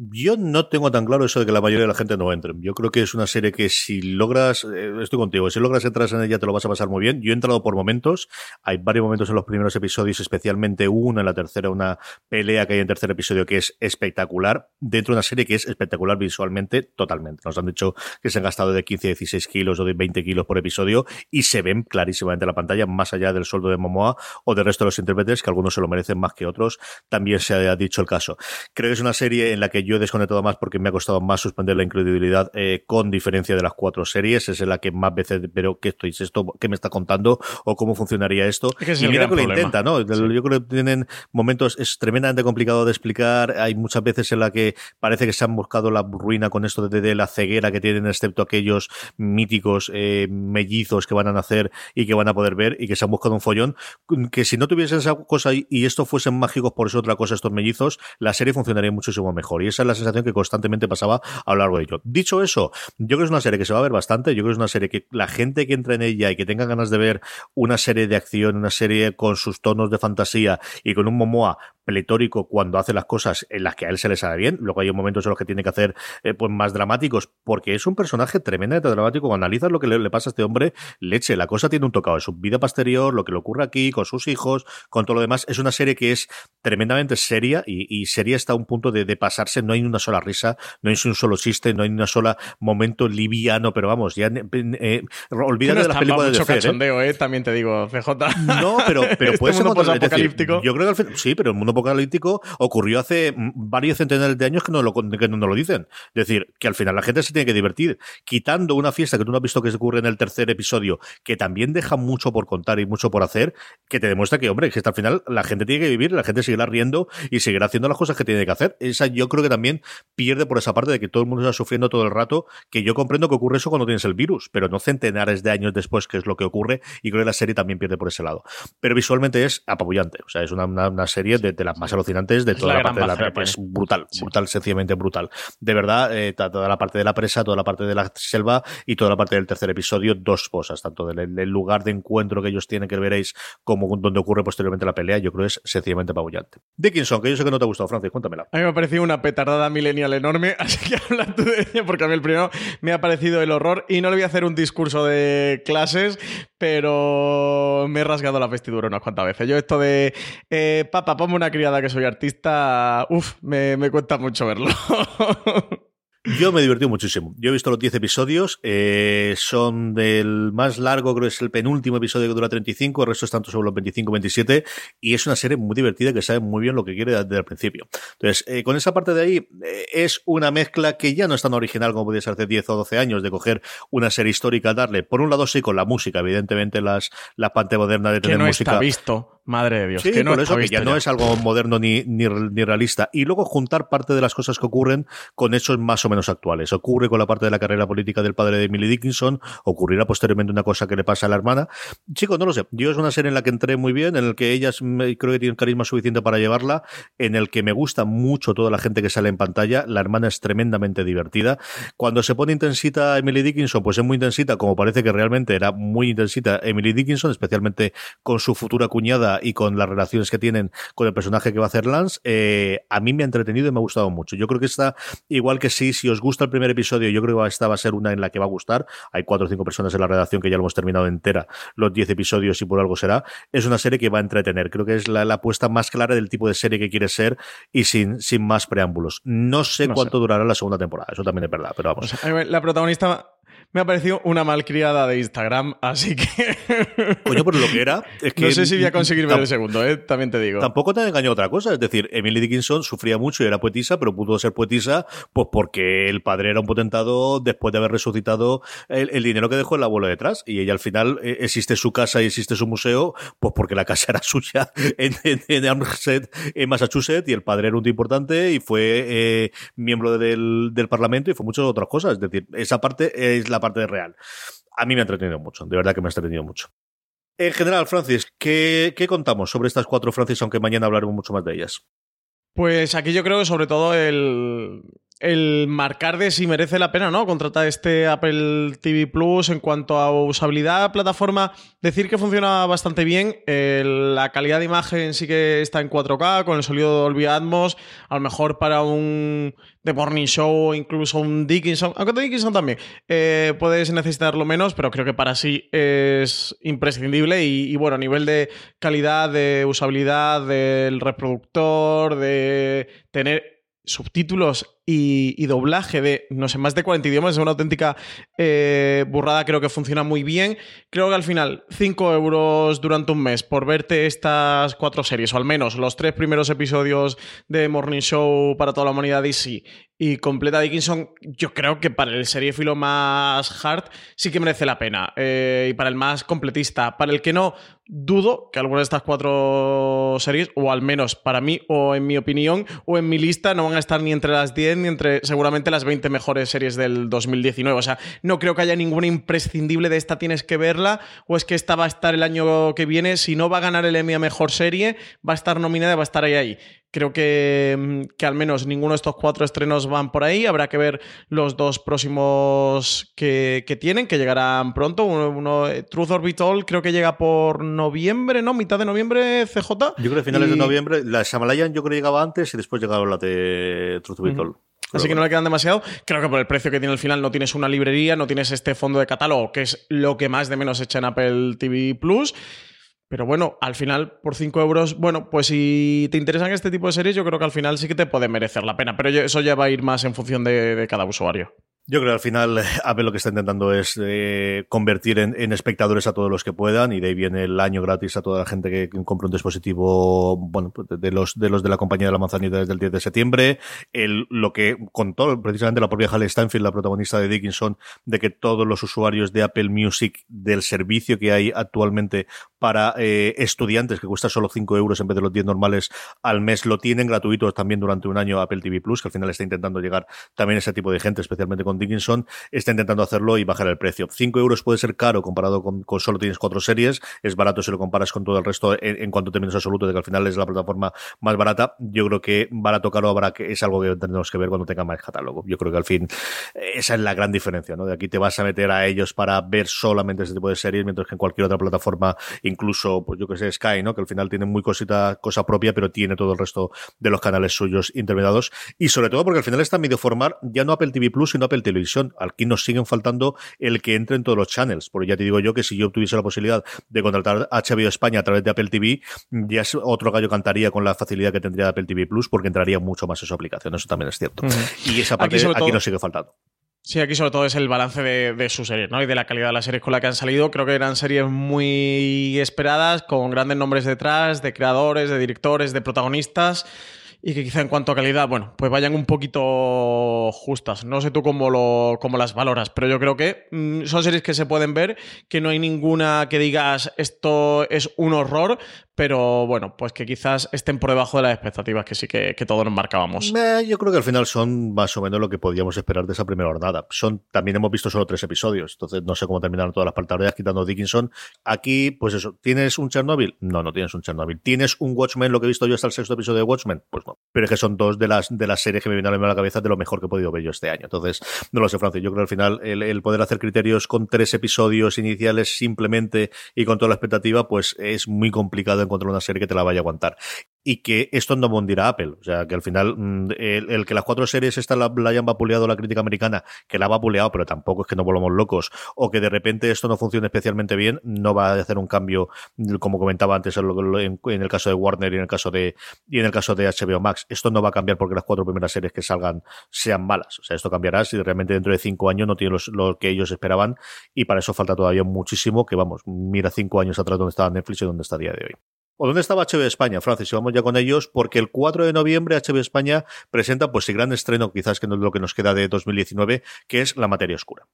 Yo no tengo tan claro eso de que la mayoría de la gente no entre. Yo creo que es una serie que si logras, eh, estoy contigo, si logras entrar en ella te lo vas a pasar muy bien. Yo he entrado por momentos, hay varios momentos en los primeros episodios, especialmente una en la tercera, una pelea que hay en el tercer episodio que es espectacular, dentro de una serie que es espectacular visualmente totalmente. Nos han dicho que se han gastado de 15 a 16 kilos o de 20 kilos por episodio y se ven clarísimamente en la pantalla, más allá del sueldo de Momoa o del resto de los intérpretes, que algunos se lo merecen más que otros, también se ha dicho el caso. Creo que es una serie en la que yo he desconectado más porque me ha costado más suspender la incredibilidad eh, con diferencia de las cuatro series. Es en la que más veces, pero ¿qué estoy? ¿Esto qué me está contando? ¿O cómo funcionaría esto? y mira que lo intenta, ¿no? Yo creo que tienen momentos, es tremendamente complicado de explicar. Hay muchas veces en la que parece que se han buscado la ruina con esto de, la ceguera que tienen, excepto aquellos míticos eh, mellizos que van a nacer y que van a poder ver y que se han buscado un follón. Que si no tuviesen esa cosa y, y esto fuesen mágicos por eso otra cosa, estos mellizos, la serie funcionaría muchísimo mejor. Y esa es la sensación que constantemente pasaba a lo largo de ello. Dicho eso, yo creo que es una serie que se va a ver bastante, yo creo que es una serie que la gente que entra en ella y que tenga ganas de ver una serie de acción, una serie con sus tonos de fantasía y con un Momoa pletórico cuando hace las cosas en las que a él se le sale bien. Luego hay momentos en los que tiene que hacer eh, pues más dramáticos, porque es un personaje tremendamente dramático. Cuando analizas lo que le, pasa a este hombre, leche, la cosa tiene un tocado de su vida posterior, lo que le ocurre aquí, con sus hijos, con todo lo demás. Es una serie que es tremendamente seria y, y seria hasta un punto de, de, pasarse. No hay una sola risa, no hay un solo chiste, no hay una sola momento liviano, pero vamos, ya eh, olvídate de las películas de cachondeo, eh, también te digo, CJ. No, pero, pero este puede ser apocalíptico. yo creo que sí, pero el mundo apocalíptico ocurrió hace varios centenares de años que no, lo, que no lo dicen. Es decir, que al final la gente se tiene que divertir. Quitando una fiesta que tú no has visto que se ocurre en el tercer episodio, que también deja mucho por contar y mucho por hacer, que te demuestra que, hombre, que hasta al final la gente tiene que vivir, la gente seguirá riendo y seguirá haciendo las cosas que tiene que hacer. Esa yo creo que también pierde por esa parte de que todo el mundo está sufriendo todo el rato, que yo comprendo que ocurre eso cuando tienes el virus, pero no centenares de años después, que es lo que ocurre, y creo que la serie también pierde por ese lado. Pero visualmente es apabullante, o sea, es una, una, serie de, de las más alucinantes de toda la parte de la que es brutal, brutal, sencillamente brutal. De verdad, eh, toda la parte de la presa, toda la parte de la selva y toda la parte del tercer episodio, dos cosas, tanto del, del lugar de encuentro que ellos tienen, que veréis, como donde ocurre posteriormente la pelea, yo creo es sencillamente apabullante. Dickinson, que yo sé que no te ha gustado, Francis, cuéntamela. A mí me ha parecido una petardada millennial enorme, así que habla tú de ella, porque a mí el primero me ha parecido el horror y no le voy a hacer un discurso de clases, pero me he rasgado la vestidura unas cuantas veces. Yo esto de, eh, papá, ponme una criada que soy artista, uff, me, me cuesta mucho verlo. Yo me divertí muchísimo. Yo he visto los 10 episodios, eh, son del más largo, creo que es el penúltimo episodio que dura 35, el resto es tanto sobre los 25-27, y es una serie muy divertida que sabe muy bien lo que quiere desde el principio. Entonces, eh, con esa parte de ahí, eh, es una mezcla que ya no es tan original como podía ser hace 10 o 12 años, de coger una serie histórica, darle, por un lado sí, con la música, evidentemente las, la parte moderna de que tener no música. está visto, madre de Dios. Sí, que no por eso que ya no es algo moderno ni, ni, ni realista. Y luego juntar parte de las cosas que ocurren con hechos más o menos actuales. Ocurre con la parte de la carrera política del padre de Emily Dickinson, ocurrirá posteriormente una cosa que le pasa a la hermana. Chicos, no lo sé. Yo es una serie en la que entré muy bien, en el que ellas me- creo que tienen carisma suficiente para llevarla, en el que me gusta mucho toda la gente que sale en pantalla. La hermana es tremendamente divertida. Cuando se pone intensita Emily Dickinson, pues es muy intensita, como parece que realmente era muy intensita Emily Dickinson, especialmente con su futura cuñada y con las relaciones que tienen con el personaje que va a hacer Lance. Eh, a mí me ha entretenido y me ha gustado mucho. Yo creo que está igual que sí, si os gusta el primer episodio, yo creo que esta va a ser una en la que va a gustar. Hay cuatro o cinco personas en la redacción que ya lo hemos terminado entera, los diez episodios y por algo será. Es una serie que va a entretener. Creo que es la, la apuesta más clara del tipo de serie que quiere ser y sin, sin más preámbulos. No sé No cuánto durará la segunda temporada, eso también es verdad, pero O vamos. sea, a mí la protagonista me ha parecido una malcriada de Instagram, así que... Coño, por lo que era, es que no sé si voy a conseguir ver el segundo, ¿eh? también te digo. Tampoco te engañó otra cosa, es decir, Emily Dickinson sufría mucho y era poetisa, pero pudo ser poetisa pues porque el padre era un potentado después de haber resucitado el, el dinero que dejó el abuelo detrás y ella al final eh, existe su casa y existe su museo pues porque la casa era suya en, en, en Amherst, en Massachusetts y el padre era un tío importante y fue eh, miembro del, del parlamento y fue muchas otras cosas, es decir, esa parte es la parte real. A mí me ha entretenido mucho, de verdad que me ha entretenido mucho. En general, Francis, ¿qué, ¿qué contamos sobre estas cuatro, Francis, aunque mañana hablaremos mucho más de ellas? Pues aquí yo creo que sobre todo el, el marcar de si merece la pena, ¿no? Contratar este Apple TV Plus en cuanto a usabilidad, plataforma, decir que funciona bastante bien. La calidad de imagen sí que está en 4K, con el sonido Dolby Atmos. A lo mejor para un The Morning Show o incluso un Dickinson, aunque de Dickinson también, eh, puedes necesitarlo menos, pero creo que para sí es imprescindible. Y, y bueno, a nivel de calidad, de usabilidad del reproductor, de tener subtítulos y, y doblaje de, no sé, más de 40 idiomas, es una auténtica eh, burrada, creo que funciona muy bien. Creo que al final, 5 euros durante un mes por verte estas cuatro series, o al menos los tres primeros episodios de Morning Show para toda la humanidad DC y completa Dickinson, yo creo que para el seriéfilo más hard sí que merece la pena. Eh, y para el más completista, para el que no, dudo que alguna de estas cuatro series, o al menos para mí, o en mi opinión, o en mi lista, no van a estar ni entre las 10 entre seguramente las 20 mejores series del 2019. O sea, no creo que haya ninguna imprescindible de esta tienes que verla, o es que esta va a estar el año que viene. Si no va a ganar el Emmy a mejor serie, va a estar nominada, va a estar ahí ahí. Creo que, mm, que al menos ninguno de estos cuatro estrenos van por ahí. Habrá que ver los dos próximos que, que tienen, que llegarán pronto. Uno, uno, eh, Truth or Be Told, creo que llega por noviembre, ¿no? Mitad de noviembre, CJ. Yo creo que finales Y- de noviembre, la Shamalayan yo creo que llegaba antes y después llegaron la de Truth Told. Así que no le quedan demasiado. Creo que por el precio que tiene al final no tienes una librería, no tienes este fondo de catálogo, que es lo que más de menos echa en Apple TV Plus. Pero bueno, al final, por 5 euros, bueno, pues si te interesan este tipo de series, yo creo que al final sí que te puede merecer la pena. Pero eso ya va a ir más en función de, de cada usuario. Yo creo que al final Apple lo que está intentando es eh, convertir en, espectadores a todos los que puedan y de ahí viene el año gratis a toda la gente que compra un dispositivo, bueno, pues de los de los de la compañía de la manzanita desde el 10 de septiembre. El, lo que contó precisamente la propia Halle Steinfeld, la protagonista de Dickinson, de que todos los usuarios de Apple Music del servicio que hay actualmente para eh, estudiantes que cuesta solo 5 euros en vez de los 10 normales al mes. Lo tienen gratuito también durante un año Apple TV Plus, que al final está intentando llegar también a ese tipo de gente, especialmente con Dickinson. Está intentando hacerlo y bajar el precio. 5 euros puede ser caro comparado con, solo tienes cuatro series. Es barato si lo comparas con todo el resto en, cuanto a términos absolutos de que al final es la plataforma más barata. Yo creo que barato caro habrá que es algo que tendremos que ver cuando tenga más catálogo. Yo creo que al fin esa es la gran diferencia, ¿no? De aquí te vas a meter a ellos para ver solamente ese tipo de series, mientras que en cualquier otra plataforma, incluso, pues yo que sé, Sky, ¿no? Que al final tiene muy cosita, cosa propia, pero tiene todo el resto de los canales suyos intermediados. Y sobre todo porque al final está medio formar ya no Apple TV Plus, sino Apple Televisión. Aquí nos siguen faltando el que entre en todos los channels. Porque ya te digo yo que si yo tuviese la posibilidad de contratar HBO España a través de Apple TV, ya es otro gallo cantaría con la facilidad que tendría Apple TV Plus, porque entraría mucho más en su aplicación. Eso también es cierto. Y esa parte aquí, nos sigue faltando. Sí, aquí sobre todo es el balance de, de sus series, ¿no? Y de la calidad de las series con las que han salido. Creo que eran series muy esperadas, con grandes nombres detrás, de creadores, de directores, de protagonistas y que quizá en cuanto a calidad, bueno, pues vayan un poquito justas. No sé tú cómo, lo, cómo las valoras, pero yo creo que mm, son series que se pueden ver, que no hay ninguna que digas esto es un horror, pero bueno, pues que quizás estén por debajo de las expectativas que sí que, todos nos marcábamos. yo creo que al final son más o menos lo que podíamos esperar de esa primera jornada. Son, también hemos visto solo tres episodios, entonces no sé cómo terminaron todas las pantallas quitando Dickinson. Aquí, pues eso, ¿tienes un Chernobyl? No, no tienes un Chernobyl. ¿Tienes un Watchmen, lo que he visto yo hasta el sexto episodio de Watchmen? Pues pero es que son dos de las, de las series que me vienen a la cabeza de lo mejor que he podido ver yo este año. Entonces, no lo sé, Francis. Yo creo que al final el, poder hacer criterios con tres episodios iniciales simplemente y con toda la expectativa, pues es muy complicado encontrar una serie que te la vaya a aguantar y que esto no mundirá Apple. O sea, que al final mm, el, que las cuatro series esta la, hayan vapuleado la crítica americana, que la ha vapuleado, pero tampoco es que no volvamos locos, o que de repente esto no funcione especialmente bien, no va a hacer un cambio, como comentaba antes en, el caso de Warner y en el caso de y en el caso de HBO Max. Esto no va a cambiar porque las cuatro primeras series que salgan sean malas. O sea, esto cambiará si realmente dentro de cinco años no tiene lo que ellos esperaban y para eso falta todavía muchísimo, que vamos, mira cinco años atrás donde estaba Netflix y donde está a día de hoy. ¿O dónde estaba HBO España, Francis? Y vamos ya con ellos, porque el 4 de noviembre HBO España presenta pues el gran estreno, quizás que no es lo que nos queda de 2019, que es La Materia Oscura.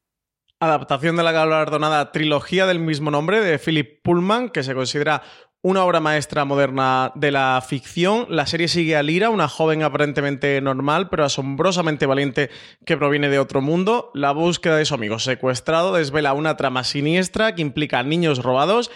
Adaptación de la galardonada trilogía del mismo nombre de Philip Pullman, que se considera una obra maestra moderna de la ficción. La serie sigue a Lira, una joven aparentemente normal, pero asombrosamente valiente que proviene de otro mundo. La búsqueda de su amigo secuestrado desvela una trama siniestra que implica niños robados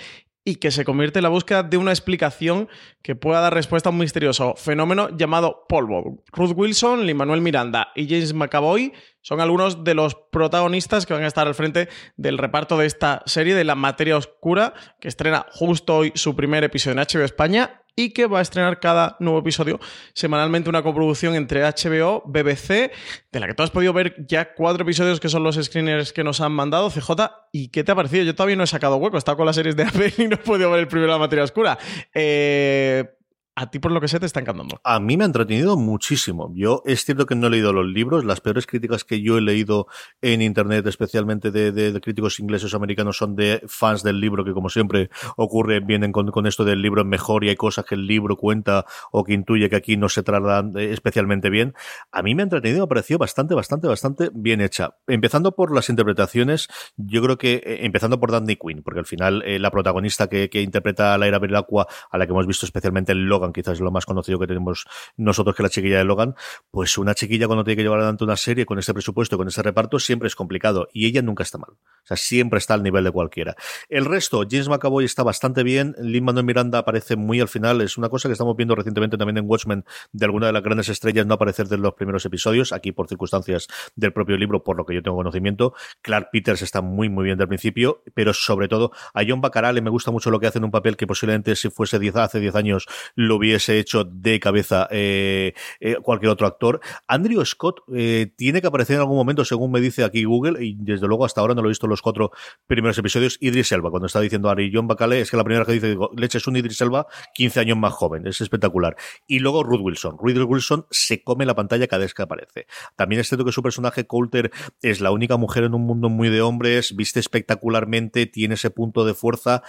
y que se convierte en la búsqueda de una explicación que pueda dar respuesta a un misterioso fenómeno llamado polvo. Ruth Wilson, Lin Manuel Miranda y James McAvoy son algunos de los protagonistas que van a estar al frente del reparto de esta serie de La Materia Oscura, que estrena justo hoy su primer episodio en HBO España y que va a estrenar cada nuevo episodio semanalmente una coproducción entre HBO, BBC, de la que tú has podido ver ya cuatro episodios que son los screeners que nos han mandado, CJ. ¿Y qué te ha parecido? Yo todavía no he sacado hueco, he estado con las series de Apple y no he podido ver el primero La Materia Oscura. Eh, a ti por lo que sé te está encantando. A mí me ha entretenido muchísimo. Yo es cierto que no he leído los libros, las peores críticas que yo he leído en internet, especialmente de, críticos ingleses o americanos, son de fans del libro, que como siempre ocurre, vienen con, esto del libro mejor y hay cosas que el libro cuenta o que intuye que aquí no se tratan eh, especialmente bien. A mí me ha entretenido, me ha parecido bastante, bastante, bastante bien hecha. Empezando por las interpretaciones, yo creo que, eh, empezando por Danny Quinn, porque al final eh, la protagonista que, interpreta a Laira Belacqua, a la que hemos visto especialmente en Logan, quizás es lo más conocido que tenemos nosotros que la chiquilla de Logan, pues una chiquilla cuando tiene que llevar adelante una serie con este presupuesto, con ese reparto, siempre es complicado y ella nunca está mal. O sea, siempre está al nivel de cualquiera. El resto, James McAvoy está bastante bien, Lin Manuel Miranda aparece muy al final, es una cosa que estamos viendo recientemente también en Watchmen de alguna de las grandes estrellas no aparecer de los primeros episodios, aquí por circunstancias del propio libro, por lo que yo tengo conocimiento. Clark Peters está muy muy bien del principio, pero sobre todo a John Bacarale me gusta mucho lo que hace en un papel que posiblemente si fuese 10 hace 10 años lo hubiese hecho de cabeza eh, eh, cualquier otro actor. Andrew Scott eh, tiene que aparecer en algún momento, según me dice aquí Google, y desde luego hasta ahora no lo he visto en los cuatro primeros episodios. Idris Elba, cuando está diciendo Ari John Bacale, es que la primera que dice, digo, leche, es un Idris Elba 15 años más joven, es espectacular. Y luego Ruth Wilson. Ruth Wilson se come la pantalla cada vez que aparece. También es cierto que su personaje, Coulter, es la única mujer en un mundo muy de hombres, viste espectacularmente, tiene ese punto de fuerza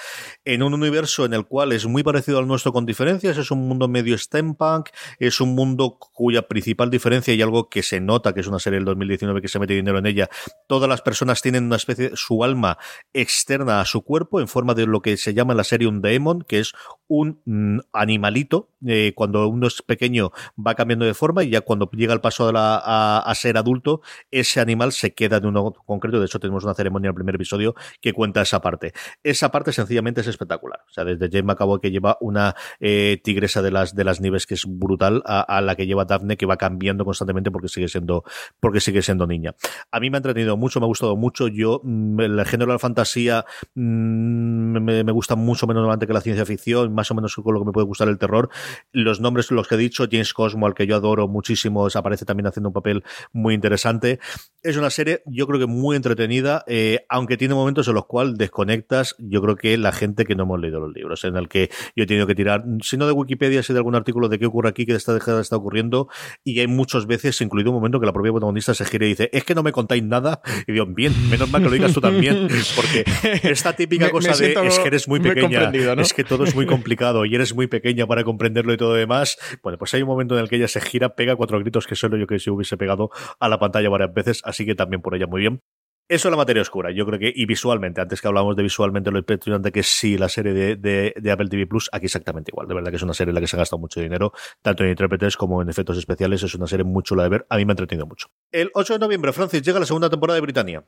en un universo en el cual es muy parecido al nuestro con diferencias, es un mundo medio steampunk, es un mundo cuya principal diferencia y algo que se nota que es una serie del 2019 que se mete dinero en ella, todas las personas tienen una especie, su alma externa a su cuerpo en forma de lo que se llama en la serie un daemon, que es un mm, animalito, eh, cuando uno es pequeño va cambiando de forma y ya cuando llega el paso a, ser adulto, ese animal se queda en uno concreto, de hecho tenemos una ceremonia en el primer episodio que cuenta esa parte. Esa parte sencillamente es espectacular, o sea, desde James McAvoy que lleva una eh, tigresa de las, de las nieves que es brutal a, la que lleva Daphne que va cambiando constantemente porque sigue siendo porque sigue siendo niña. A mí me ha entretenido mucho, me ha gustado mucho. Yo, mm, el género de la fantasía mm, me, gusta mucho menos que la ciencia ficción, más o menos con lo que me puede gustar el terror. Los nombres, los que he dicho, James Cosmo, al que yo adoro muchísimo, aparece también haciendo un papel muy interesante. Es una serie, yo creo que muy entretenida, eh, aunque tiene momentos en los cuales desconectas, yo creo que la gente que no hemos leído los libros, en el que yo he tenido que tirar, si no de Wikipedia, si de algún artículo de qué ocurre aquí, qué está, está ocurriendo, y hay muchas veces, incluido un momento que la propia protagonista se gira y dice, es que no me contáis nada, y digo, bien, menos mal que lo digas tú también, porque esta típica cosa de es que eres muy pequeña, es que todo es muy complicado y eres muy pequeña para y todo demás, bueno, pues hay un momento en el que ella se gira, pega cuatro gritos que solo yo que si hubiese pegado a la pantalla varias veces, así que también por ella muy bien. Eso es la materia oscura. Yo creo que, y visualmente, antes que hablamos de visualmente lo impresionante que sí la serie de, de, Apple TV Plus, aquí exactamente igual. De verdad que es una serie en la que se ha gastado mucho dinero, tanto en intérpretes como en efectos especiales. Es una serie muy chula de ver. A mí me ha entretenido mucho. El 8 de noviembre, Francis, llega la segunda temporada de Britannia.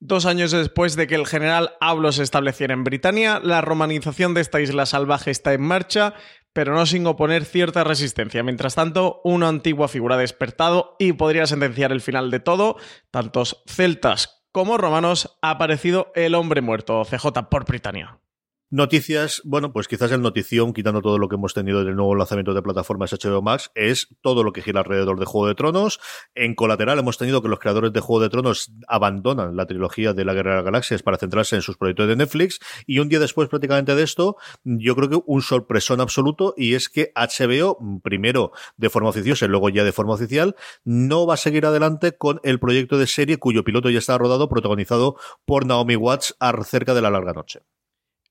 Dos años después de que el general Ablo se estableciera en Britania, la romanización de esta isla salvaje está en marcha, pero no sin oponer cierta resistencia. Mientras tanto, una antigua figura ha despertado y podría sentenciar el final de todo. Tantos celtas como romanos ha aparecido el hombre muerto, CJ por Britania. Noticias, bueno, pues quizás el notición, quitando todo lo que hemos tenido del nuevo lanzamiento de plataformas HBO Max, es todo lo que gira alrededor de Juego de Tronos. En colateral hemos tenido que los creadores de Juego de Tronos abandonan la trilogía de la Guerra de las Galaxias para centrarse en sus proyectos de Netflix. Y un día después prácticamente de esto, yo creo que un sorpresón absoluto y es que HBO, primero de forma oficiosa y luego ya de forma oficial, no va a seguir adelante con el proyecto de serie cuyo piloto ya está rodado, protagonizado por Naomi Watts acerca de la larga noche.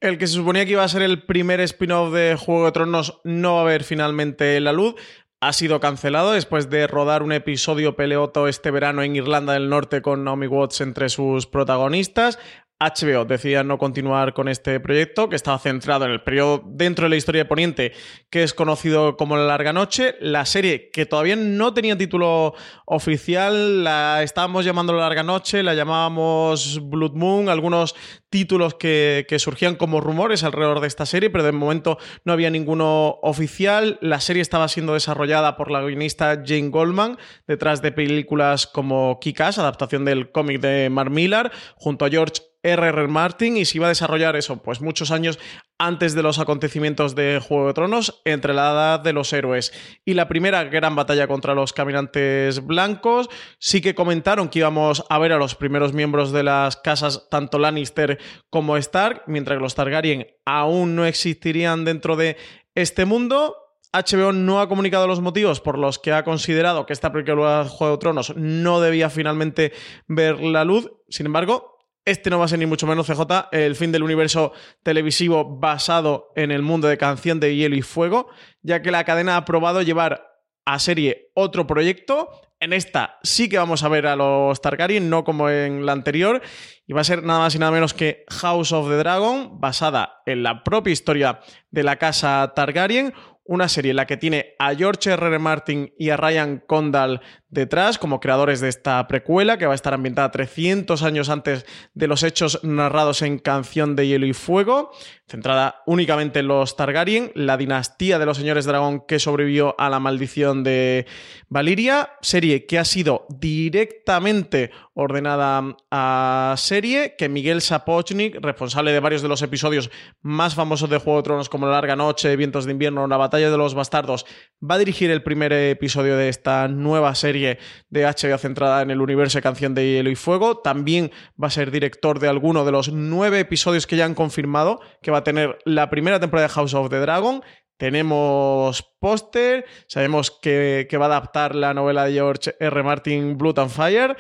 El que se suponía que iba a ser el primer spin-off de Juego de Tronos no va a ver finalmente la luz. Ha sido cancelado después de rodar un episodio peleoto este verano en Irlanda del Norte con Naomi Watts entre sus protagonistas. HBO decía no continuar con este proyecto, que estaba centrado en el periodo dentro de la historia de Poniente, que es conocido como La Larga Noche. La serie, que todavía no tenía título oficial, la estábamos llamando La Larga Noche, la llamábamos Blood Moon, algunos títulos que, surgían como rumores alrededor de esta serie, pero de momento no había ninguno oficial. La serie estaba siendo desarrollada por la guionista Jane Goldman, detrás de películas como Kick-Ass, adaptación del cómic de Mark Millar, junto a George R.R. Martin y se iba a desarrollar eso, pues muchos años antes de los acontecimientos de Juego de Tronos, entre la edad de los héroes y la primera gran batalla contra los caminantes blancos. Sí que comentaron que íbamos a ver a los primeros miembros de las casas, tanto Lannister como Stark, mientras que los Targaryen aún no existirían dentro de este mundo. HBO no ha comunicado los motivos por los que ha considerado que esta película de Juego de Tronos no debía finalmente ver la luz. Sin embargo, este no va a ser ni mucho menos CJ, el fin del universo televisivo basado en el mundo de Canción de Hielo y Fuego, ya que la cadena ha probado llevar a serie otro proyecto. En esta sí que vamos a ver a los Targaryen, no como en la anterior. Y va a ser nada más y nada menos que House of the Dragon, basada en la propia historia de la casa Targaryen, una serie en la que tiene a George R. Martin y a Ryan Condal detrás como creadores de esta precuela que va a estar ambientada 300 años antes de los hechos narrados en Canción de Hielo y Fuego, centrada únicamente en los Targaryen, la dinastía de los señores dragón que sobrevivió a la maldición de Valiria, serie que ha sido directamente ordenada a serie, que Miguel Sapochnik, responsable de varios de los episodios más famosos de Juego de Tronos como La Larga Noche, Vientos de Invierno, La Batalla de los Bastardos, va a dirigir el primer episodio de esta nueva serie de HBO centrada en el universo de Canción de Hielo y Fuego. También va a ser director de alguno de los nueve episodios que ya han confirmado que va a tener la primera temporada de House of the Dragon. Tenemos póster, sabemos que, va a adaptar la novela de George R. Martin, Blood and Fire.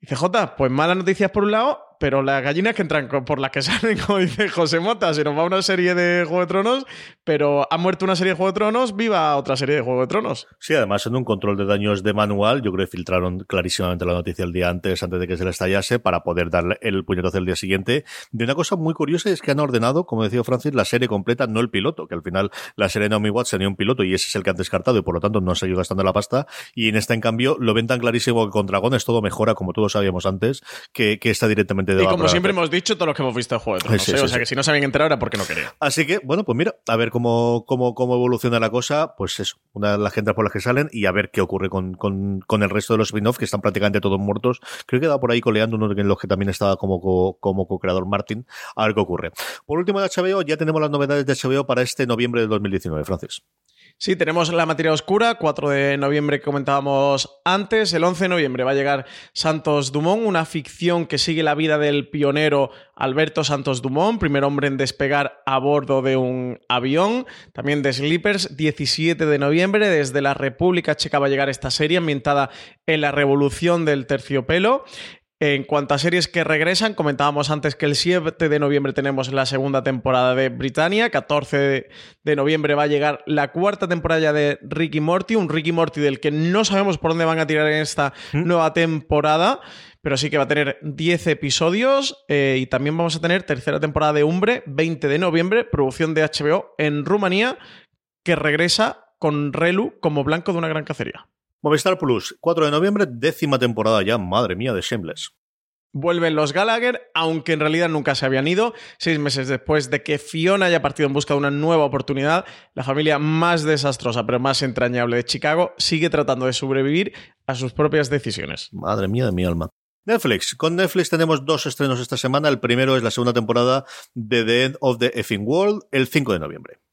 Y CJ, pues malas noticias por un lado, pero las gallinas que entran por las que salen, como dice José Mota, se nos va una serie de Juego de Tronos, pero ha muerto una serie de Juego de Tronos, viva otra serie de Juego de Tronos. Sí, además en un control de daños de manual, yo creo que filtraron clarísimamente la noticia el día antes, antes de que se le estallase, para poder darle el puñetazo el día siguiente. De una cosa muy curiosa es que han ordenado, como decía Francis, la serie completa, no el piloto, que al final la serie de Naomi Watts tenía un piloto y ese es el que han descartado y por lo tanto no han seguido gastando la pasta. Y en esta, en cambio, lo ven tan clarísimo que con Dragones todo mejora, como todos sabíamos antes, que, que está directamente de Y como siempre hemos dicho, todos los que hemos visto el juego de Tronos, ¿eh? o sea que si no se habían enterado era porque no quería. Así que, bueno, pues mira, a ver cómo, cómo, cómo evoluciona la cosa, pues eso, una de las gente por las que salen y a ver qué ocurre con, con, con el resto de los spin-off que están prácticamente todos muertos. Creo que da por ahí coleando uno de los que también estaba como, co, como co-creador Martin. A ver qué ocurre. Por último de HBO, ya tenemos las novedades de HBO para este noviembre de 2019, Francis. Sí, tenemos la materia oscura, 4 de noviembre que comentábamos antes. El 11 de noviembre va a llegar Santos Dumont, una ficción que sigue la vida del pionero Alberto Santos Dumont, primer hombre en despegar a bordo de un avión. También de Sleepers, 17 de noviembre, desde la República Checa va a llegar esta serie ambientada en la revolución del terciopelo. En cuanto a series que regresan, comentábamos antes que el 7 de noviembre tenemos la segunda temporada de Britannia, 14 de noviembre va a llegar la cuarta temporada de Ricky Morty, un Ricky Morty del que no sabemos por dónde van a tirar en esta ¿Mm? nueva temporada, pero sí que va a tener 10 episodios eh, y también vamos a tener tercera temporada de Umbre, 20 de noviembre, producción de HBO en Rumanía, que regresa con Relu como blanco de una gran cacería. Movistar Plus, 4 de noviembre, décima temporada ya, madre mía, de Shameless. Vuelven los Gallagher, aunque en realidad nunca se habían ido. Seis meses después de que Fiona haya partido en busca de una nueva oportunidad, la familia más desastrosa pero más entrañable de Chicago sigue tratando de sobrevivir a sus propias decisiones. Madre mía de mi alma. Netflix. Con Netflix tenemos dos estrenos esta semana. El primero es la segunda temporada de The End of the Effing World, el 5 de noviembre.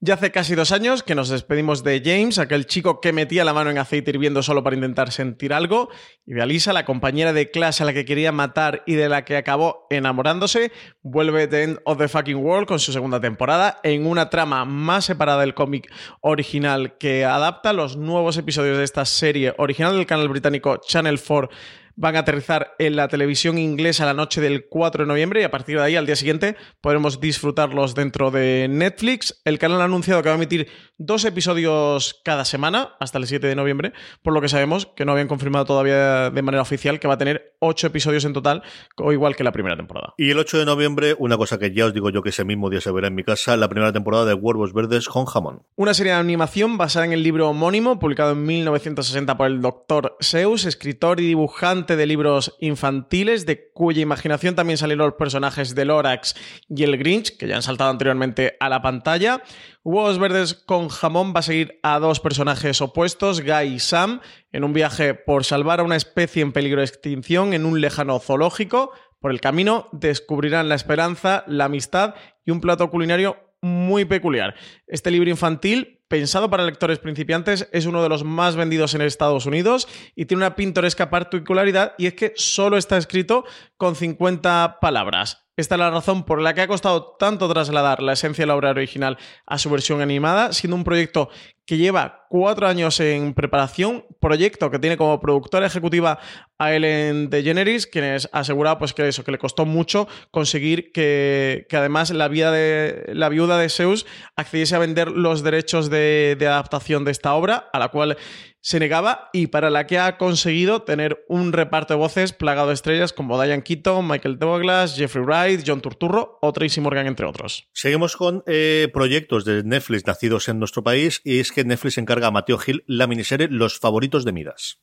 Ya hace casi dos años que nos despedimos de James, aquel chico que metía la mano en aceite hirviendo solo para intentar sentir algo, y de Alisa, la compañera de clase a la que quería matar y de la que acabó enamorándose, vuelve The End of the Fucking World con su segunda temporada en una trama más separada del cómic original que adapta. Los nuevos episodios de esta serie original del canal británico Channel 4 van a aterrizar en la televisión inglesa la noche del 4 de noviembre y a partir de ahí, al día siguiente, podremos disfrutarlos dentro de Netflix. El canal ha anunciado que va a emitir dos episodios cada semana hasta el 7 de noviembre, por lo que sabemos que no habían confirmado todavía de manera oficial que va a tener ocho episodios en total, o igual que la primera temporada. Y el 8 de noviembre, una cosa que ya os digo yo que ese mismo día se verá en mi casa, la primera temporada de Huevos Verdes con Jamón. Una serie de animación basada en el libro homónimo, publicado en 1960 por el doctor Seuss, escritor y dibujante de libros infantiles, de cuya imaginación también salieron los personajes de Lorax y el Grinch, que ya han saltado anteriormente a la pantalla. Huevos Verdes con Jamón va a seguir a dos personajes opuestos, Guy y Sam, en un viaje por salvar a una especie en peligro de extinción en un lejano zoológico. Por el camino descubrirán la esperanza, la amistad y un plato culinario muy peculiar. Este libro infantil pensado para lectores principiantes, es uno de los más vendidos en Estados Unidos y tiene una pintoresca particularidad y es que solo está escrito con 50 palabras. Esta es la razón por la que ha costado tanto trasladar la esencia de la obra original a su versión animada, siendo un proyecto que lleva cuatro años en preparación, proyecto que tiene como productora ejecutiva a Ellen DeGeneres, quien ha asegurado pues, que eso, que le costó mucho conseguir que, además la, de, la viuda de Zeus accediese a vender los derechos de, de adaptación de esta obra, a la cual se negaba y para la que ha conseguido tener un reparto de voces plagado de estrellas como Diane Keaton, Michael Douglas, Jeffrey Wright, John Turturro o Tracy Morgan, entre otros. Seguimos con eh, proyectos de Netflix nacidos en nuestro país y es que Netflix encarga a Mateo Gil la miniserie Los favoritos de Midas.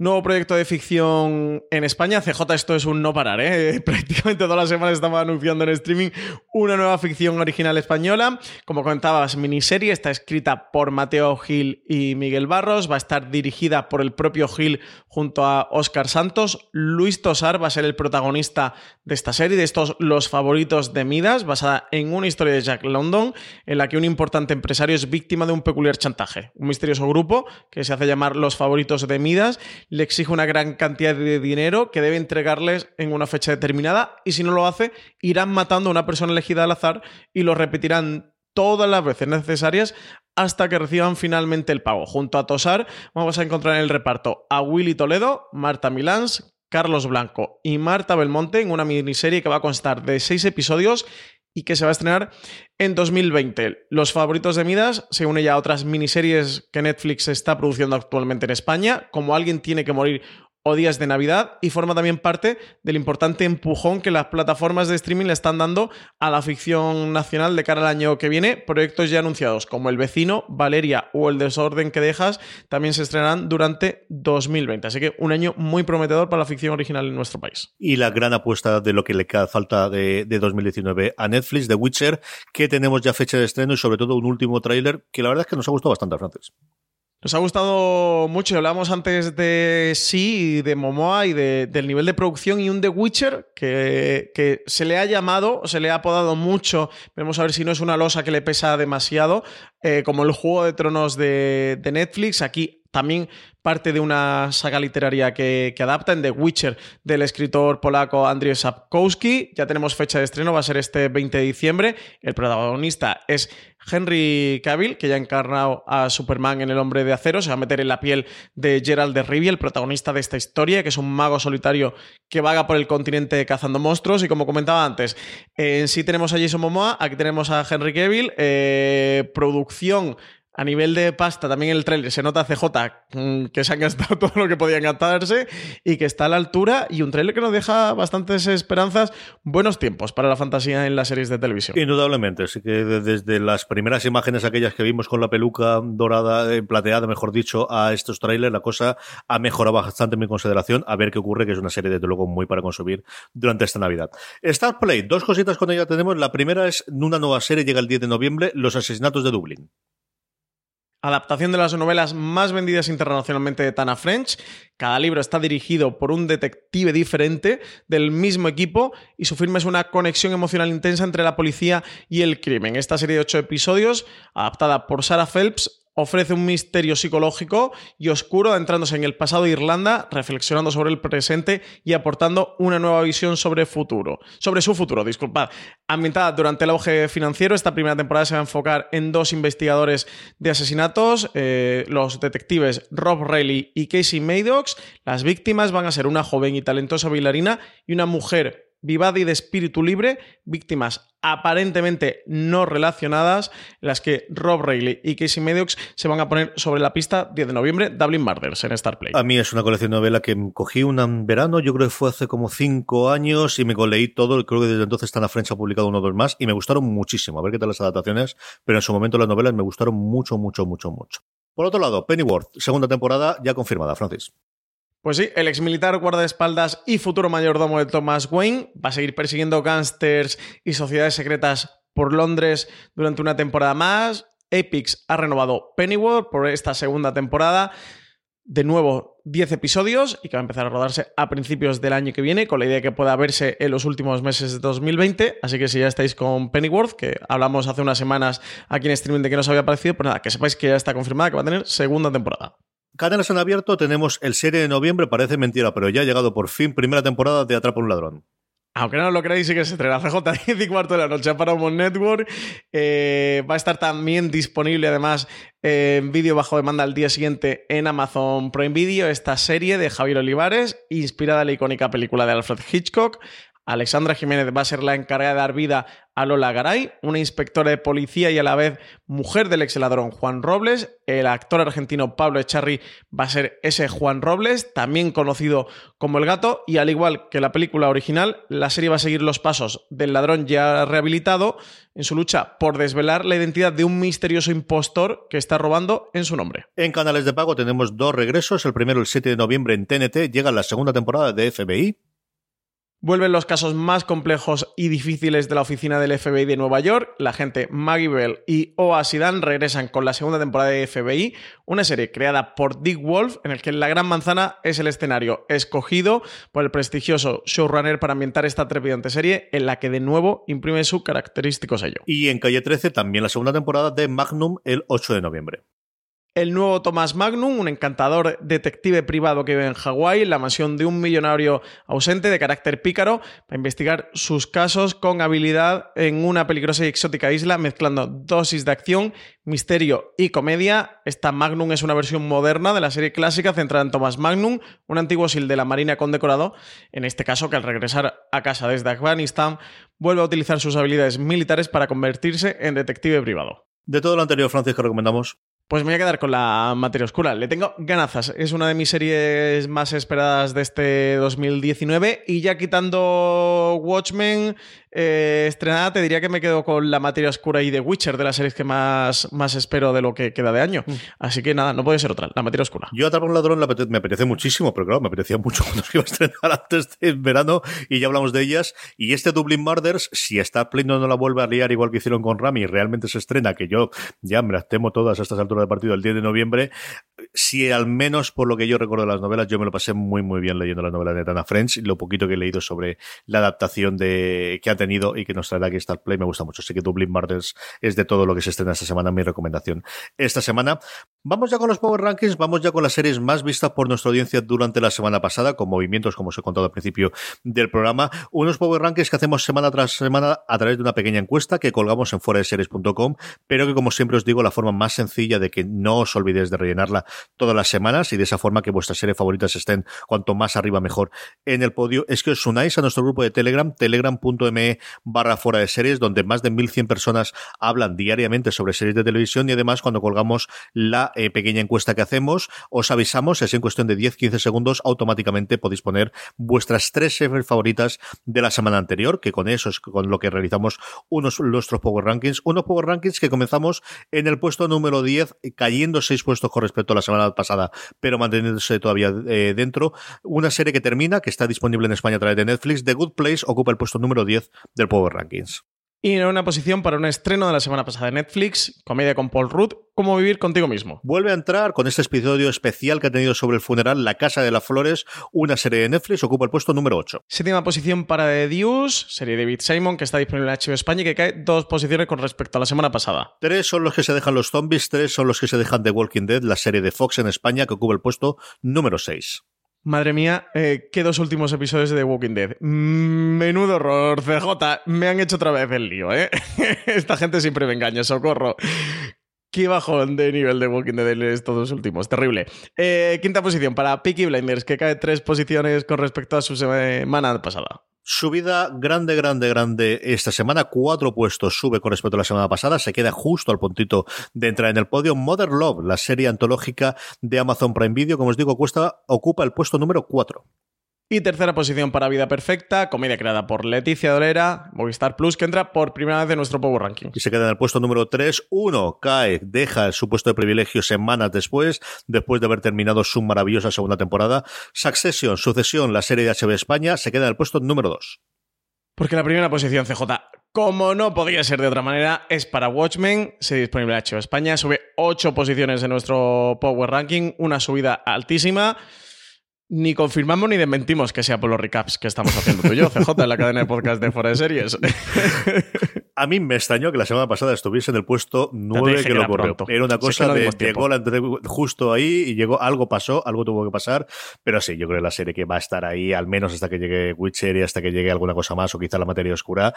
Nuevo proyecto de ficción en España. CJ, esto es un no parar, ¿eh? Prácticamente todas las semanas estamos anunciando en streaming una nueva ficción original española. Como comentabas, miniserie. Está escrita por Mateo Gil y Miguel Barros. Va a estar dirigida por el propio Gil junto a Óscar Santos. Luis Tosar va a ser el protagonista de esta serie, de estos Los favoritos de Midas, basada en una historia de Jack London, en la que un importante empresario es víctima de un peculiar chantaje. Un misterioso grupo que se hace llamar Los favoritos de Midas le exige una gran cantidad de dinero que debe entregarles en una fecha determinada y si no lo hace, irán matando a una persona elegida al azar y lo repetirán todas las veces necesarias hasta que reciban finalmente el pago. Junto a Tosar vamos a encontrar en el reparto a Willy Toledo, Marta Milans, Carlos Blanco y Marta Belmonte en una miniserie que va a constar de seis episodios y que se va a estrenar en 2020. Los favoritos de Midas se une ya a otras miniseries que Netflix está produciendo actualmente en España, como Alguien tiene que morir o días de Navidad y forma también parte del importante empujón que las plataformas de streaming le están dando a la ficción nacional de cara al año que viene. Proyectos ya anunciados como El vecino, Valeria o El desorden que dejas también se estrenarán durante 2020. Así que un año muy prometedor para la ficción original en nuestro país. Y la gran apuesta de lo que le falta de, de 2019 a Netflix, The Witcher, que tenemos ya fecha de estreno y sobre todo un último tráiler que la verdad es que nos ha gustado bastante, Francis. Nos ha gustado mucho, hablamos antes de sí, de Momoa y de, del nivel de producción y un The Witcher que, que, se le ha llamado, se le ha apodado mucho, vamos a ver si no es una losa que le pesa demasiado, eh, como el Juego de Tronos de, de Netflix, aquí también parte de una saga literaria que, que, adapta en The Witcher del escritor polaco Andrzej Sapkowski. Ya tenemos fecha de estreno, va a ser este 20 de diciembre. El protagonista es Henry Cavill, que ya ha encarnado a Superman en El Hombre de Acero. Se va a meter en la piel de Gerald de Rivia, el protagonista de esta historia, que es un mago solitario que vaga por el continente cazando monstruos. Y como comentaba antes, en sí tenemos a Jason Momoa, aquí tenemos a Henry Cavill, eh, producción a nivel de pasta, también el trailer se nota CJ mm, que se han gastado todo lo que podían gastarse y que está a la altura. Y un trailer que nos deja bastantes esperanzas, buenos tiempos para la fantasía en las series de televisión. Indudablemente, así que desde las primeras imágenes, aquellas que vimos con la peluca dorada, eh, plateada, mejor dicho, a estos trailers, la cosa ha mejorado bastante en mi consideración. A ver qué ocurre, que es una serie, desde luego, muy para consumir durante esta Navidad. Star Play, dos cositas con ella tenemos. La primera es una nueva serie, llega el 10 de noviembre, Los asesinatos de Dublín adaptación de las novelas más vendidas internacionalmente de Tana French. Cada libro está dirigido por un detective diferente del mismo equipo y su firma es una conexión emocional intensa entre la policía y el crimen. Esta serie de ocho episodios, adaptada por Sarah Phelps, ofrece un misterio psicológico y oscuro adentrándose en el pasado de Irlanda, reflexionando sobre el presente y aportando una nueva visión sobre futuro, sobre su futuro, disculpad. Ambientada durante el auge financiero, esta primera temporada se va a enfocar en dos investigadores de asesinatos, eh, los detectives Rob Reilly y Casey Maddox. Las víctimas van a ser una joven y talentosa bailarina y una mujer vivada y de espíritu libre, víctimas aparentemente no relacionadas, en las que Rob Reilly y Casey Maddox se van a poner sobre la pista 10 de noviembre, Dublin Murders en Starplay. A mí es una colección de novela que cogí un verano, yo creo que fue hace como 5 años y me leí todo, creo que desde entonces Tana French ha publicado uno o dos más y me gustaron muchísimo, a ver qué tal las adaptaciones, pero en su momento las novelas me gustaron mucho, mucho, mucho, mucho. Por otro lado, Pennyworth, segunda temporada ya confirmada, Francis. Pues sí, el exmilitar guardaespaldas y futuro mayordomo de Thomas Wayne va a seguir persiguiendo gángsters y sociedades secretas por Londres durante una temporada más. Epix ha renovado Pennyworth por esta segunda temporada. De nuevo, 10 episodios y que va a empezar a rodarse a principios del año que viene, con la idea de que pueda verse en los últimos meses de 2020. Así que si ya estáis con Pennyworth, que hablamos hace unas semanas aquí en streaming de que nos había parecido, pues nada, que sepáis que ya está confirmada que va a tener segunda temporada. Cadenas en abierto tenemos el serie de noviembre, parece mentira, pero ya ha llegado por fin primera temporada de Atrapa un ladrón. Aunque no lo creáis, sí que se estrena CJ 10 y cuarto de la noche para Paramount Network. Eh, va a estar también disponible, además, en vídeo bajo demanda al día siguiente en Amazon Prime Video. Esta serie de Javier Olivares, inspirada en la icónica película de Alfred Hitchcock. Alexandra Jiménez va a ser la encargada de dar vida a Lola Garay, una inspectora de policía y a la vez mujer del ex ladrón Juan Robles. El actor argentino Pablo Echarri va a ser ese Juan Robles, también conocido como El Gato, y al igual que la película original, la serie va a seguir los pasos del ladrón ya rehabilitado en su lucha por desvelar la identidad de un misterioso impostor que está robando en su nombre. En canales de pago tenemos dos regresos. El primero el 7 de noviembre en TNT, llega la segunda temporada de FBI. Vuelven los casos más complejos y difíciles de la oficina del FBI de Nueva York. La gente Maggie Bell y Oa Sidan regresan con la segunda temporada de FBI, una serie creada por Dick Wolf, en el que la Gran Manzana es el escenario escogido por el prestigioso showrunner para ambientar esta trepidante serie, en la que de nuevo imprime su característico sello. Y en Calle 13 también la segunda temporada de Magnum el 8 de noviembre. El nuevo Thomas Magnum, un encantador detective privado que vive en Hawái, en la mansión de un millonario ausente de carácter pícaro, para investigar sus casos con habilidad en una peligrosa y exótica isla, mezclando dosis de acción, misterio y comedia. Esta Magnum es una versión moderna de la serie clásica centrada en Thomas Magnum, un antiguo SIL de la Marina condecorado, en este caso que al regresar a casa desde Afganistán vuelve a utilizar sus habilidades militares para convertirse en detective privado. De todo lo anterior, Francis, que recomendamos. Pues me voy a quedar con la materia oscura. Le tengo ganazas. Es una de mis series más esperadas de este 2019. Y ya quitando Watchmen, eh, estrenada, te diría que me quedo con la materia oscura y The Witcher, de las series que más, más espero de lo que queda de año. Mm. Así que nada, no puede ser otra, la materia oscura. Yo Atrapar un ladrón me apetece muchísimo, pero claro, me apetecía mucho cuando se iba a estrenar antes del verano y ya hablamos de ellas. Y este Dublin Murders, si está pleno no la vuelve a liar igual que hicieron con Rami realmente se estrena, que yo ya me las temo todas a estas alturas de partido el 10 de noviembre, si al menos por lo que yo recuerdo de las novelas, yo me lo pasé muy muy bien leyendo las novelas de Tana French y lo poquito que he leído sobre la adaptación de que tenido y que nos traerá aquí Star Play me gusta mucho. Así que Dublin Murders es de todo lo que se estrena esta semana, mi recomendación. Esta semana, vamos ya con los Power Rankings, vamos ya con las series más vistas por nuestra audiencia durante la semana pasada, con movimientos, como os he contado al principio del programa. Unos Power Rankings que hacemos semana tras semana a través de una pequeña encuesta que colgamos en foradeseries.com, pero que como siempre os digo, la forma más sencilla de que no os olvidéis de rellenarla todas las semanas y de esa forma que vuestras series favoritas estén cuanto más arriba mejor en el podio, es que os unáis a nuestro grupo de Telegram, telegram.me barra fuera de series, donde más de 1.100 personas hablan diariamente sobre series de televisión y además cuando colgamos la eh, pequeña encuesta que hacemos, os avisamos, es en cuestión de 10-15 segundos, automáticamente podéis poner vuestras tres series favoritas de la semana anterior, que con eso es con lo que realizamos unos nuestros Power Rankings, unos Power Rankings que comenzamos en el puesto número 10, cayendo seis puestos con respecto a la semana pasada, pero manteniéndose todavía eh, dentro. Una serie que termina, que está disponible en España a través de Netflix, The Good Place ocupa el puesto número 10 del Power Rankings. Y en una posición para un estreno de la semana pasada de Netflix, comedia con Paul Rudd, Cómo vivir contigo mismo. Vuelve a entrar con este episodio especial que ha tenido sobre el funeral La Casa de las Flores, una serie de Netflix, ocupa el puesto número 8. Séptima posición para The Deuce, serie de David Simon, que está disponible en HBO España y que cae dos posiciones con respecto a la semana pasada. Tres son los que se dejan los zombies, tres son los que se dejan The Walking Dead, la serie de Fox en España, que ocupa el puesto número 6. Madre mía, eh, qué dos últimos episodios de The Walking Dead. Menudo horror, CJ. Me han hecho otra vez el lío, ¿eh? Esta gente siempre me engaña, socorro. Qué bajón de nivel de Walking Dead estos dos últimos. Terrible. Eh, quinta posición para Peaky Blinders, que cae tres posiciones con respecto a su semana pasada. Subida grande, grande, grande esta semana. Cuatro puestos sube con respecto a la semana pasada. Se queda justo al puntito de entrar en el podio. Mother Love, la serie antológica de Amazon Prime Video, como os digo, cuesta, ocupa el puesto número cuatro. Y tercera posición para Vida Perfecta, comedia creada por Leticia Dolera, Movistar Plus, que entra por primera vez en nuestro Power Ranking. Y se queda en el puesto número 3. Uno cae, deja su puesto de privilegio semanas después, después de haber terminado su maravillosa segunda temporada. Succession, Sucesión, la serie de HB España, se queda en el puesto número 2. Porque la primera posición CJ, como no podía ser de otra manera, es para Watchmen, se disponible en HBO España, sube 8 posiciones en nuestro Power Ranking, una subida altísima. Ni confirmamos ni desmentimos que sea por los recaps que estamos haciendo tú y yo, CJ, en la cadena de podcast de Fuera de Series. A mí me extrañó que la semana pasada estuviese en el puesto 9 que, lo corrió. Era una cosa de llegó la justo ahí y llegó, algo pasó, algo tuvo que pasar, pero sí, yo creo que la serie que va a estar ahí, al menos hasta que llegue Witcher y hasta que llegue alguna cosa más, o quizá la materia oscura,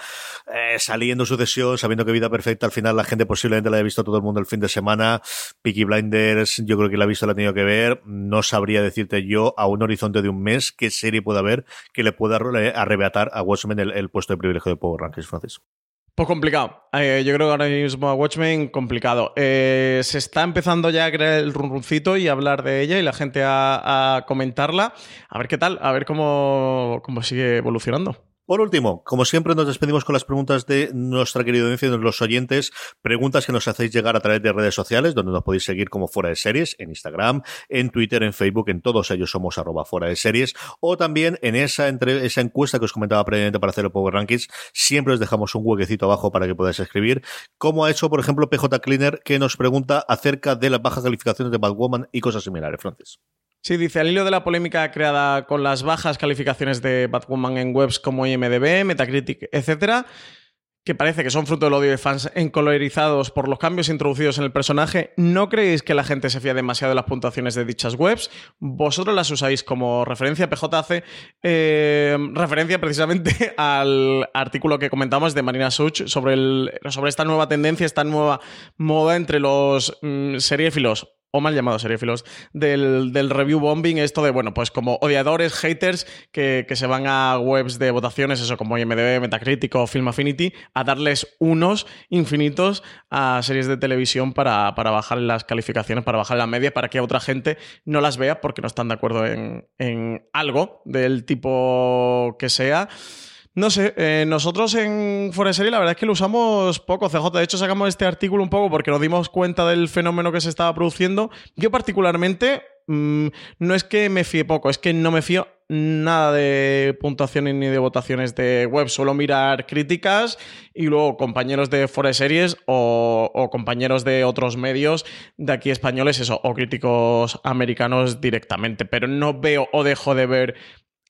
eh, saliendo sucesión, sabiendo que vida perfecta, al final la gente posiblemente la haya visto todo el mundo el fin de semana, Peaky Blinders, yo creo que la ha visto, la ha tenido que ver, no sabría decirte yo aún horizonte de un mes, qué serie puede haber que le pueda arrebatar a Watchmen el, puesto de privilegio de Power Rankings, Francis. Pues complicado. Eh, yo creo que ahora mismo a Watchmen complicado. Eh, se está empezando ya a crear el runruncito y a hablar de ella y la gente a, comentarla. A ver qué tal, a ver cómo, cómo sigue evolucionando. Por último, como siempre, nos despedimos con las preguntas de nuestra querida audiencia de los oyentes. Preguntas que nos hacéis llegar a través de redes sociales, donde nos podéis seguir como Fuera de Series, en Instagram, en Twitter, en Facebook, en todos ellos somos arroba Fuera de Series. O también en esa, entre, esa encuesta que os comentaba previamente para hacer el Power Rankings, siempre os dejamos un huequecito abajo para que podáis escribir. Como ha hecho, por ejemplo, PJ Cleaner, que nos pregunta acerca de las bajas calificaciones de Batwoman y cosas similares, Francis. Sí, dice, al hilo de la polémica creada con las bajas calificaciones de Batwoman en webs como IMDB, Metacritic, etc., que parece que son fruto del odio de fans encolorizados por los cambios introducidos en el personaje, ¿no creéis que la gente se fía demasiado de las puntuaciones de dichas webs? Vosotros las usáis como referencia. PJ hace eh, referencia precisamente al artículo que comentamos de Marina Such sobre, sobre esta nueva tendencia, esta nueva moda entre los mm, seriéfilos o mal llamados seriéfilos, del, del, review bombing, esto de, bueno, pues como odiadores, haters, que, que, se van a webs de votaciones, eso como IMDB, Metacritic o Film Affinity, a darles unos infinitos a series de televisión para, para bajar las calificaciones, para bajar la media, para que otra gente no las vea porque no están de acuerdo en, en algo del tipo que sea. No sé, eh, nosotros en Foreserie la verdad es que lo usamos poco, CJ. De hecho, sacamos este artículo un poco porque nos dimos cuenta del fenómeno que se estaba produciendo. Yo particularmente, mmm, no es que me fíe poco, es que no me fío nada de puntuaciones ni de votaciones de web, solo mirar críticas y luego compañeros de Foreseries o, o compañeros de otros medios de aquí españoles, eso, o críticos americanos directamente. Pero no veo o dejo de ver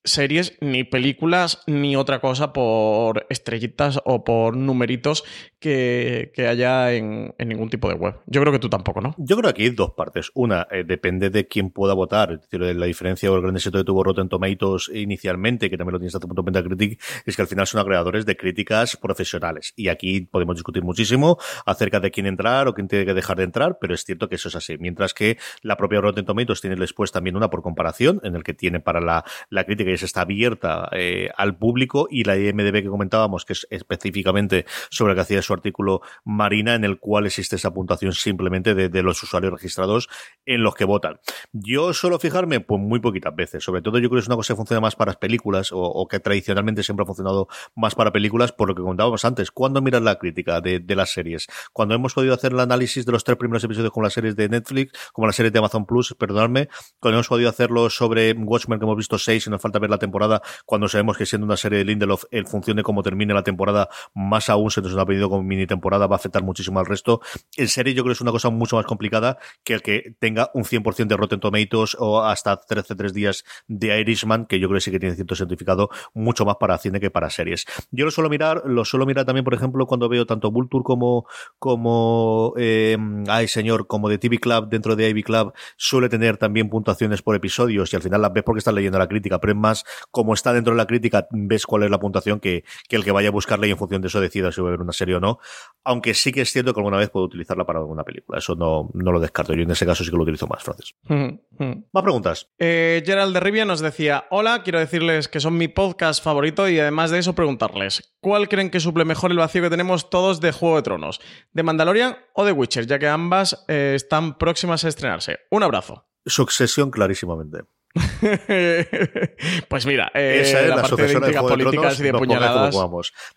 series, ni películas, ni otra cosa por estrellitas o por numeritos que, que haya en, en, ningún tipo de web. Yo creo que tú tampoco, ¿no? Yo creo que aquí hay dos partes. Una, eh, depende de quién pueda votar. La diferencia o el gran éxito que tuvo Rotten Tomatoes inicialmente, que también lo tienes hasta punto Metacritic, es que al final son agregadores de críticas profesionales. Y aquí podemos discutir muchísimo acerca de quién entrar o quién tiene que dejar de entrar, pero es cierto que eso es así. Mientras que la propia Rotten Tomatoes tiene después también una por comparación, en el que tiene para la, la crítica está abierta eh, al público y la IMDB que comentábamos, que es específicamente sobre lo que hacía su artículo Marina, en el cual existe esa puntuación simplemente de, los usuarios registrados en los que votan. Yo suelo fijarme pues muy poquitas veces, sobre todo yo creo que es una cosa que funciona más para las películas o, que tradicionalmente siempre ha funcionado más para películas, por lo que comentábamos antes. ¿Cuándo miras la crítica de, las series? Cuando hemos podido hacer el análisis de los tres primeros episodios con las series de Netflix, como las series de Amazon Plus, perdonadme, cuando hemos podido hacerlo sobre Watchmen, que hemos visto seis y nos falta ver la temporada cuando sabemos que siendo una serie de Lindelof, en función de cómo termine la temporada, más aún se nos ha pedido como mini temporada, va a afectar muchísimo al resto. En serie yo creo que es una cosa mucho más complicada que el que tenga un 100% de Rotten Tomatoes o hasta 13 3 días de Irishman, que yo creo que sí que tiene cierto certificado mucho más para cine que para series. Yo lo suelo mirar, lo suelo mirar también, por ejemplo, cuando veo tanto Vulture como, como, eh, ay señor, como de TV Club dentro de Ivy Club, suele tener también puntuaciones por episodios y al final las ves porque estás leyendo la crítica, pero es más como está dentro de la crítica, ves cuál es la puntuación que, que el que vaya a buscarla y en función de eso decida si va a ver una serie o no. Aunque sí que es cierto que alguna vez puedo utilizarla para alguna película. Eso no, no lo descarto. Yo en ese caso sí que lo utilizo más, Francis. Mm -hmm. Más preguntas. Eh, Gerald de Rivia nos decía: Hola, quiero decirles que son mi podcast favorito y además de eso preguntarles: ¿Cuál creen que suple mejor el vacío que tenemos todos de Juego de Tronos? ¿De Mandalorian o de Witcher? Ya que ambas eh, están próximas a estrenarse. Un abrazo. Sucesión, clarísimamente. pues mira, eh, Esa es la, la parte de intrigas políticas y de puñaladas.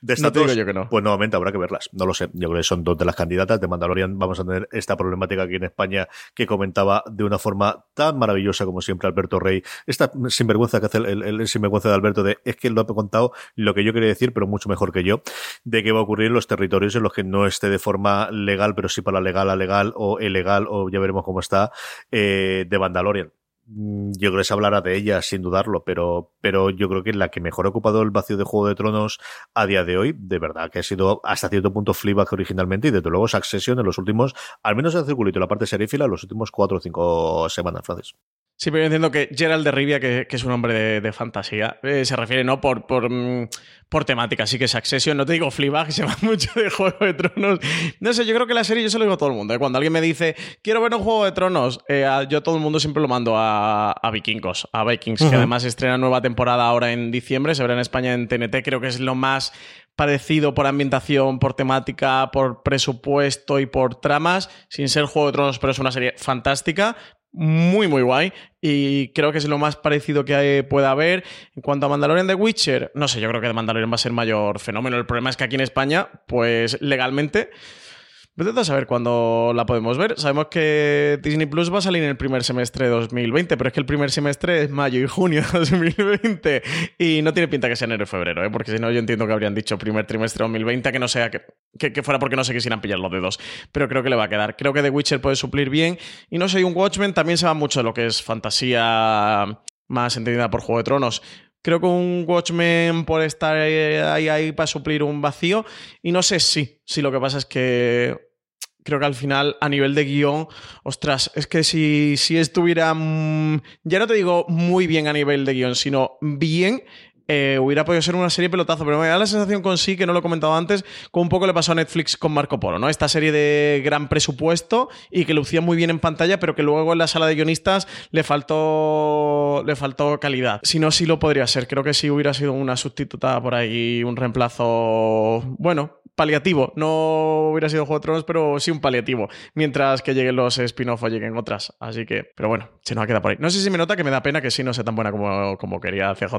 De no te digo yo que no. Pues nuevamente habrá que verlas. No lo sé. Yo creo que son dos de las candidatas. De Mandalorian vamos a tener esta problemática aquí en España que comentaba de una forma tan maravillosa como siempre Alberto Rey. Esta sinvergüenza que hace el, el, el sinvergüenza de Alberto de es que lo ha contado lo que yo quería decir, pero mucho mejor que yo, de qué va a ocurrir en los territorios en los que no esté de forma legal, pero sí para legal a legal o ilegal, o ya veremos cómo está, eh, de Mandalorian yo creo que se hablará de ella sin dudarlo, pero, pero yo creo que la que mejor ha ocupado el vacío de Juego de Tronos a día de hoy, de verdad, que ha sido hasta cierto punto Fleabag originalmente y desde luego Succession en los últimos, al menos el circulito la parte serífila, los últimos cuatro o cinco semanas, Francis. Sí, pero yo entiendo que Gerald de Rivia, que, que es un hombre de, de fantasía, eh, se refiere no por, por, por temática, así que Succession, no te digo Fleabag, se va mucho de Juego de Tronos. No sé, yo creo que la serie yo se lo digo a todo el mundo. ¿eh? Cuando alguien me dice, quiero ver un Juego de Tronos, eh, yo a todo el mundo siempre lo mando a, a Vikingos, a Vikings, uh -huh. que además estrena nueva temporada ahora en diciembre, se verá en España en TNT, creo que es lo más parecido por ambientación, por temática, por presupuesto y por tramas, sin ser Juego de Tronos, pero es una serie fantástica, muy, muy guay. Y creo que es lo más parecido que pueda haber. En cuanto a Mandalorian de Witcher, no sé, yo creo que Mandalorian va a ser mayor fenómeno. El problema es que aquí en España, pues legalmente. Vete a saber cuándo la podemos ver. Sabemos que Disney Plus va a salir en el primer semestre de 2020, pero es que el primer semestre es mayo y junio de 2020 y no tiene pinta que sea enero y febrero, ¿eh? porque si no yo entiendo que habrían dicho primer trimestre de 2020, que no sea que, que, que, fuera porque no se quisieran pillar los dedos, pero creo que le va a quedar. Creo que The Witcher puede suplir bien y no soy un Watchmen, también se va mucho de lo que es fantasía más entendida por Juego de Tronos creo que un Watchmen por estar ahí, ahí para suplir un vacío. Y no sé si, si lo que pasa es que creo que al final, a nivel de guion, ostras, es que si, si estuviera, mm, ya no te digo muy bien a nivel de guion, sino bien, eh, hubiera podido ser una serie pelotazo, pero me da la sensación con sí, que no lo he comentado antes, como un poco le pasó a Netflix con Marco Polo, ¿no? Esta serie de gran presupuesto y que lucía muy bien en pantalla, pero que luego en la sala de guionistas le faltó, le faltó calidad. Si no, sí lo podría ser. Creo que sí hubiera sido una sustituta por ahí, un reemplazo, bueno, paliativo. No hubiera sido Juego de Tronos, pero sí un paliativo. Mientras que lleguen los spin-off o lleguen otras. Así que, pero bueno, se nos ha quedado por ahí. No sé si me nota que me da pena que sí no sea tan buena como, como quería CJ.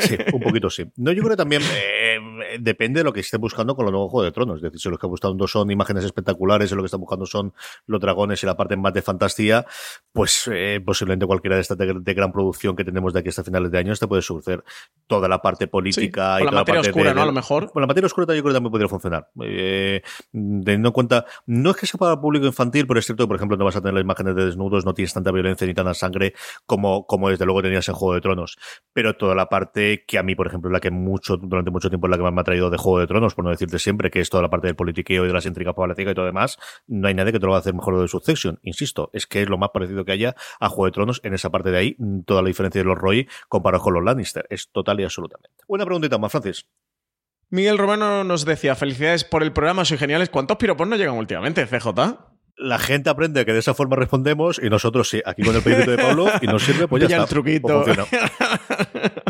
Sí, un poquito sí. No, yo creo que también eh, depende de lo que esté buscando con los nuevos Juego de Tronos. Es decir, si lo que buscando son imágenes espectaculares, y lo que están buscando son los dragones y la parte más de fantasía, pues eh, posiblemente cualquiera de estas de, gran producción que tenemos de aquí hasta finales de año te puede surcer toda la parte política y la toda materia la parte oscura, de, ¿no? A lo mejor. Bueno, la materia oscura yo creo que también podría funcionar. Eh, teniendo en cuenta, no es que sea para el público infantil, pero es cierto que, por ejemplo, no vas a tener las imágenes de desnudos, no tienes tanta violencia ni tanta sangre como, como desde luego tenías en Juego de Tronos. Pero toda la parte que a mí, por ejemplo, es la que mucho, durante mucho tiempo es la que más me ha traído de Juego de Tronos, por no decirte siempre, que es toda la parte del politiqueo y de las intrigas políticas y todo demás, no hay nadie que te lo va a hacer mejor de Succession. Insisto, es que es lo más parecido que haya a Juego de Tronos en esa parte de ahí, toda la diferencia de los Roy comparado con los Lannister. Es total y absolutamente. Una preguntita más, Francis. Miguel Romano nos decía, felicidades por el programa, soy geniales. ¿Cuántos piropos nos llegan últimamente, CJ? La gente aprende que de esa forma respondemos y nosotros sí, aquí con el pedito de Pablo y nos sirve, pues ya Pilla está. el truquito. Pues funciona.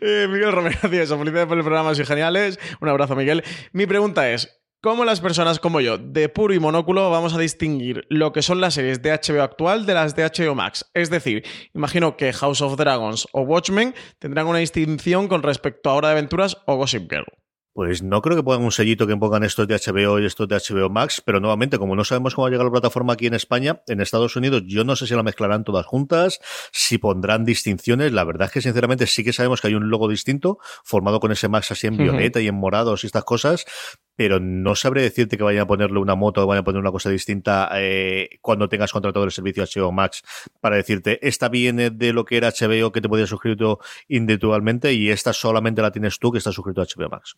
Eh, Miguel Romero, gracias. Felicidades por el programa, soy geniales. Un abrazo, Miguel. Mi pregunta es, ¿cómo las personas como yo, de puro y monóculo, vamos a distinguir lo que son las series de HBO actual de las de HBO Max? Es decir, imagino que House of Dragons o Watchmen tendrán una distinción con respecto a Hora de Aventuras o Gossip Girl. Pues no creo que pongan un sellito que pongan estos de HBO y estos de HBO Max, pero nuevamente, como no sabemos cómo va a llegar la plataforma aquí en España, en Estados Unidos, yo no sé si la mezclarán todas juntas, si pondrán distinciones. La verdad es que sinceramente sí que sabemos que hay un logo distinto, formado con ese Max así en violeta y en morados y estas cosas, pero no sabré decirte que vayan a ponerle una moto o vayan a poner una cosa distinta eh, cuando tengas contratado el servicio HBO Max para decirte, esta viene de lo que era HBO que te podías suscribir tú individualmente y esta solamente la tienes tú que estás suscrito a HBO Max.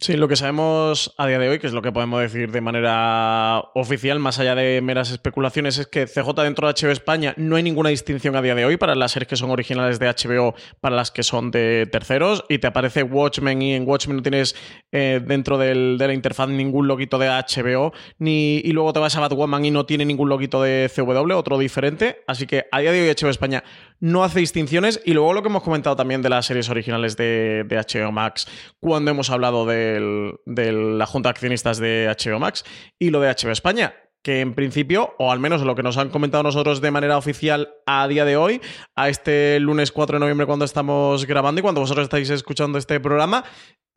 Sí, lo que sabemos a día de hoy, que es lo que podemos decir de manera oficial, más allá de meras especulaciones, es que CJ dentro de HBO España no hay ninguna distinción a día de hoy para las series que son originales de HBO para las que son de terceros. Y te aparece Watchmen y en Watchmen no tienes eh, dentro del- de la interfaz ningún loguito de HBO. Ni, y luego te vas a Batwoman y no tiene ningún loguito de CW, otro diferente. Así que a día de hoy HBO España no hace distinciones. Y luego lo que hemos comentado también de las series originales de, de HBO Max cuando hemos hablado de la Junta de Accionistas de HBO Max y lo de HBO España. Que en principio, o al menos lo que nos han comentado nosotros de manera oficial a día de hoy, a este lunes 4 de noviembre cuando estamos grabando y cuando vosotros estáis escuchando este programa,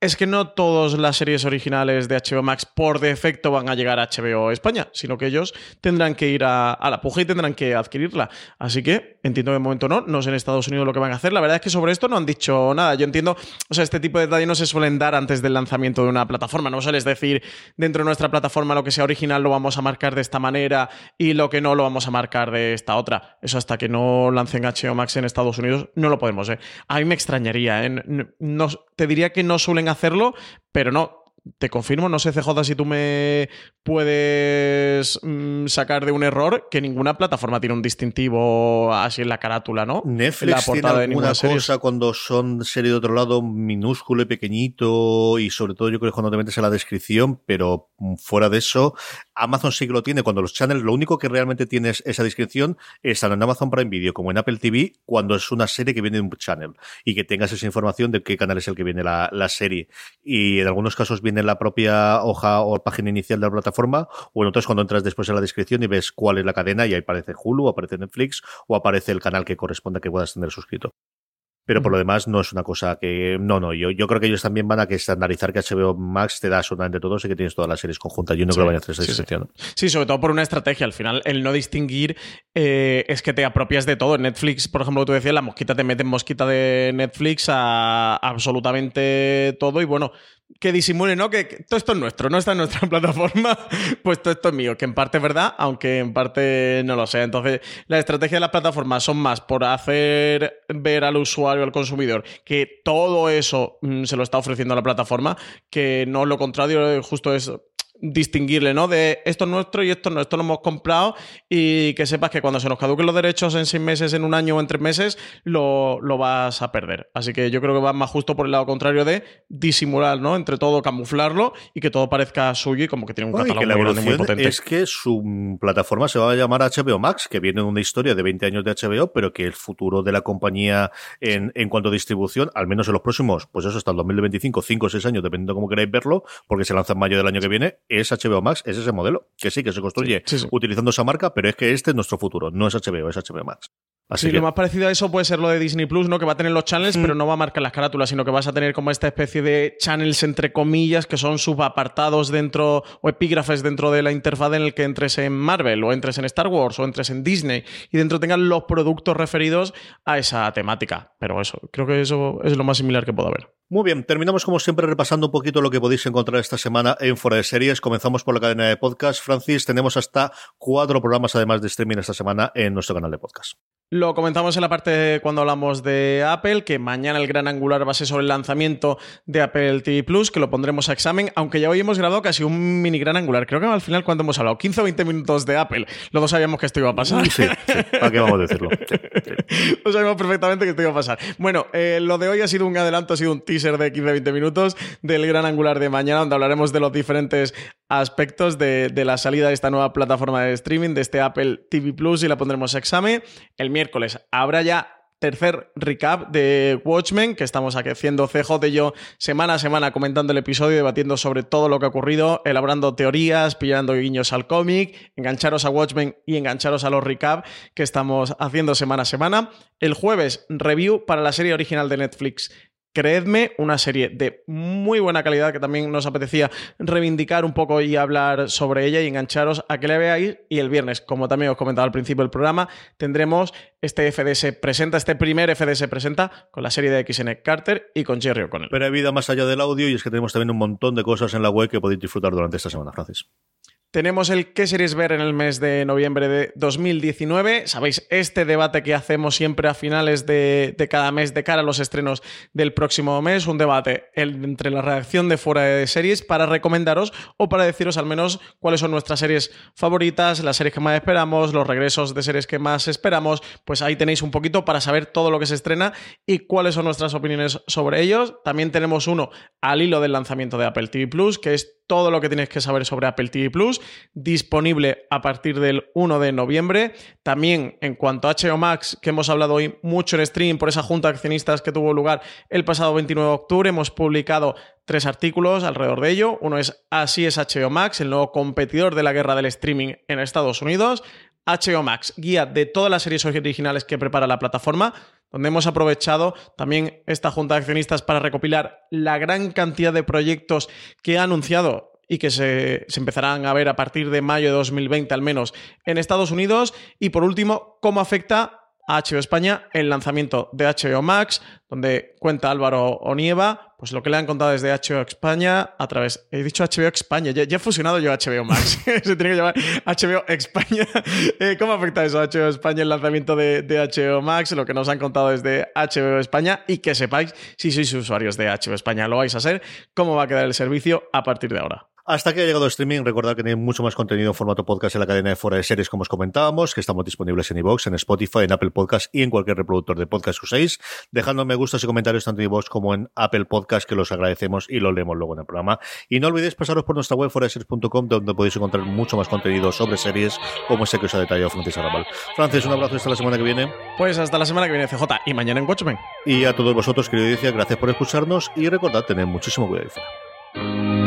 es que no todas las series originales de HBO Max por defecto van a llegar a HBO España, sino que ellos tendrán que ir a, a la puja y tendrán que adquirirla. Así que entiendo que de momento no, no sé en Estados Unidos lo que van a hacer. La verdad es que sobre esto no han dicho nada. Yo entiendo, o sea, este tipo de detalles no se suelen dar antes del lanzamiento de una plataforma. No sueles decir dentro de nuestra plataforma lo que sea original lo vamos a marcar de esta manera y lo que no lo vamos a marcar de esta otra. Eso hasta que no lancen HBO Max en Estados Unidos no lo podemos. ¿eh? A mí me extrañaría. ¿eh? Te diría que no suelen hacerlo, pero no. Te confirmo, no sé, CJ, si tú me puedes mm, sacar de un error que ninguna plataforma tiene un distintivo así en la carátula, ¿no? La Netflix tiene portada de alguna serie. cosa cuando son serie de otro lado minúsculo y pequeñito y sobre todo yo creo que cuando te metes en la descripción, pero mm, fuera de eso, Amazon sí que lo tiene cuando los channels, lo único que realmente tienes esa descripción es tanto en Amazon Prime Video como en Apple TV cuando es una serie que viene de un channel y que tengas esa información de qué canal es el que viene la, la serie. Y en algunos casos viene en la propia hoja o página inicial de la plataforma o en otros cuando entras después en la descripción y ves cuál es la cadena y ahí aparece Hulu, aparece Netflix o aparece el canal que corresponda que puedas tener suscrito. Pero por lo demás no es una cosa que... No, no, yo, yo creo que ellos también van a que estandarizar que HBO Max te da absolutamente todo y que tienes todas las series conjuntas. Yo no Sí, creo que vayan a hacer esa sí, sí. distinción. Sí, sobre todo por una estrategia. Al final, el no distinguir eh, es que te apropias de todo. En Netflix, por ejemplo, tú decías, la mosquita te mete en mosquita de Netflix a absolutamente todo. Y bueno, que disimule, ¿no? Que, todo esto es nuestro, no está en nuestra plataforma, pues todo esto es mío, que en parte es verdad, aunque en parte no lo sé. Entonces, la estrategia de las plataformas son más por hacer ver al usuario, al consumidor, que todo eso mm, se lo está ofreciendo la plataforma, que no lo contrario, justo es distinguirle, ¿no? De esto es nuestro y esto no, esto lo hemos comprado y que sepas que cuando se nos caduquen los derechos en seis meses, en un año o en tres meses, lo, lo vas a perder. Así que yo creo que va más justo por el lado contrario de disimular, ¿no? Entre todo, camuflarlo y que todo parezca suyo y como que tiene un Bueno, catálogo muy potente. es que su plataforma se va a llamar HBO Max, que viene de una historia de 20 años de HBO, pero que el futuro de la compañía en, en cuanto a distribución, al menos en los próximos, pues eso hasta el 2025, 5 o 6 años, dependiendo cómo queráis verlo, porque se lanza en mayo del año que viene, es HBO Max, es ese modelo, que sí, que se construye Sí, sí, sí. utilizando esa marca, pero es que este es nuestro futuro, no es HBO, es HBO Max. Así Sí, que, lo más parecido a eso puede ser lo de Disney Plus, ¿no? Que va a tener los channels, Mm. pero no va a marcar las carátulas, sino que vas a tener como esta especie de channels entre comillas, que son subapartados dentro, o epígrafes dentro de la interfaz en el que entres en Marvel, o entres en Star Wars, o entres en Disney, y dentro tengan los productos referidos a esa temática. Pero eso, creo que eso es lo más similar que puede haber. Muy bien, terminamos como siempre repasando un poquito lo que podéis encontrar esta semana en Fuera de Series. Comenzamos por la cadena de podcast. Francis, tenemos hasta cuatro programas además de streaming esta semana en nuestro canal de podcast. Lo comentamos en la parte cuando hablamos de Apple, que mañana el gran angular va a ser sobre el lanzamiento de Apple TV Plus, que lo pondremos a examen, aunque ya hoy hemos grabado casi un mini gran angular. Creo que al final, cuando hemos hablado? 15 o 20 minutos de Apple. Los dos sabíamos que esto iba a pasar. Sí, sí, ¿para qué vamos a decirlo? Sí, sí. Lo sabemos perfectamente que esto iba a pasar. Bueno, eh, lo de hoy ha sido un adelanto, ha sido un teaser de 15-20 minutos del gran angular de mañana, donde hablaremos de los diferentes aspectos de, la salida de esta nueva plataforma de streaming, de este Apple TV Plus, y la pondremos a examen. El miércoles habrá ya tercer recap de Watchmen, que estamos haciendo CJ y yo semana a semana comentando el episodio, debatiendo sobre todo lo que ha ocurrido, elaborando teorías, pillando guiños al cómic, engancharos a Watchmen y engancharos a los recap que estamos haciendo semana a semana. El jueves, review para la serie original de Netflix. Creedme, una serie de muy buena calidad que también nos apetecía reivindicar un poco y hablar sobre ella y engancharos a que la veáis. Y el viernes, como también os comentaba al principio del programa, tendremos este FDS presenta, este primer FDS presenta con la serie de XN Carter y con Jerry O'Connell. Pero hay vida más allá del audio y es que tenemos también un montón de cosas en la web que podéis disfrutar durante esta semana, Francis. Tenemos el qué series ver en el mes de noviembre de 2019. Sabéis, este debate que hacemos siempre a finales de, de cada mes de cara a los estrenos del próximo mes. Un debate entre la redacción de fuera de series para recomendaros o para deciros al menos cuáles son nuestras series favoritas, las series que más esperamos, los regresos de series que más esperamos. Pues ahí tenéis un poquito para saber todo lo que se estrena y cuáles son nuestras opiniones sobre ellos. También tenemos uno al hilo del lanzamiento de Apple TV Plus, que es todo lo que tienes que saber sobre Apple TV Plus, disponible a partir del 1 de noviembre. También en cuanto a HBO Max, que hemos hablado hoy mucho en stream por esa junta de accionistas que tuvo lugar el pasado 29 de octubre, hemos publicado tres artículos alrededor de ello. Uno es Así es HBO Max, el nuevo competidor de la guerra del streaming en Estados Unidos. HBO Max, guía de todas las series originales que prepara la plataforma, donde hemos aprovechado también esta junta de accionistas para recopilar la gran cantidad de proyectos que ha anunciado y que se, empezarán a ver a partir de mayo de 2020 al menos en Estados Unidos. Y por último, cómo afecta a HBO España el lanzamiento de HBO Max, donde cuenta Álvaro Onieva, pues lo que le han contado desde HBO España a través, he dicho HBO España, ya, he fusionado yo HBO Max, se tiene que llamar HBO España. Eh, ¿Cómo afecta eso a HBO España el lanzamiento de, de HBO Max? Lo que nos han contado desde HBO España y que sepáis, si sois usuarios de HBO España, lo vais a ser, cómo va a quedar el servicio a partir de ahora. Hasta que ha llegado el streaming, recordad que tenéis mucho más contenido en formato podcast en la cadena de fuera de series, como os comentábamos, que estamos disponibles en iVoox, en Spotify, en Apple Podcast y en cualquier reproductor de podcast que uséis. Dejadnos me gustas y comentarios tanto en iVoox como en Apple Podcast, que los agradecemos y los leemos luego en el programa. Y no olvidéis pasaros por nuestra web foraseries.com, donde podéis encontrar mucho más contenido sobre series, como ese que os ha detallado Francis Arrabal. Francis, un abrazo hasta la semana que viene. Pues hasta la semana que viene, CJ, y mañana en Watchmen. Y a todos vosotros, querido audiencia, gracias por escucharnos y recordad tener muchísimo cuidado.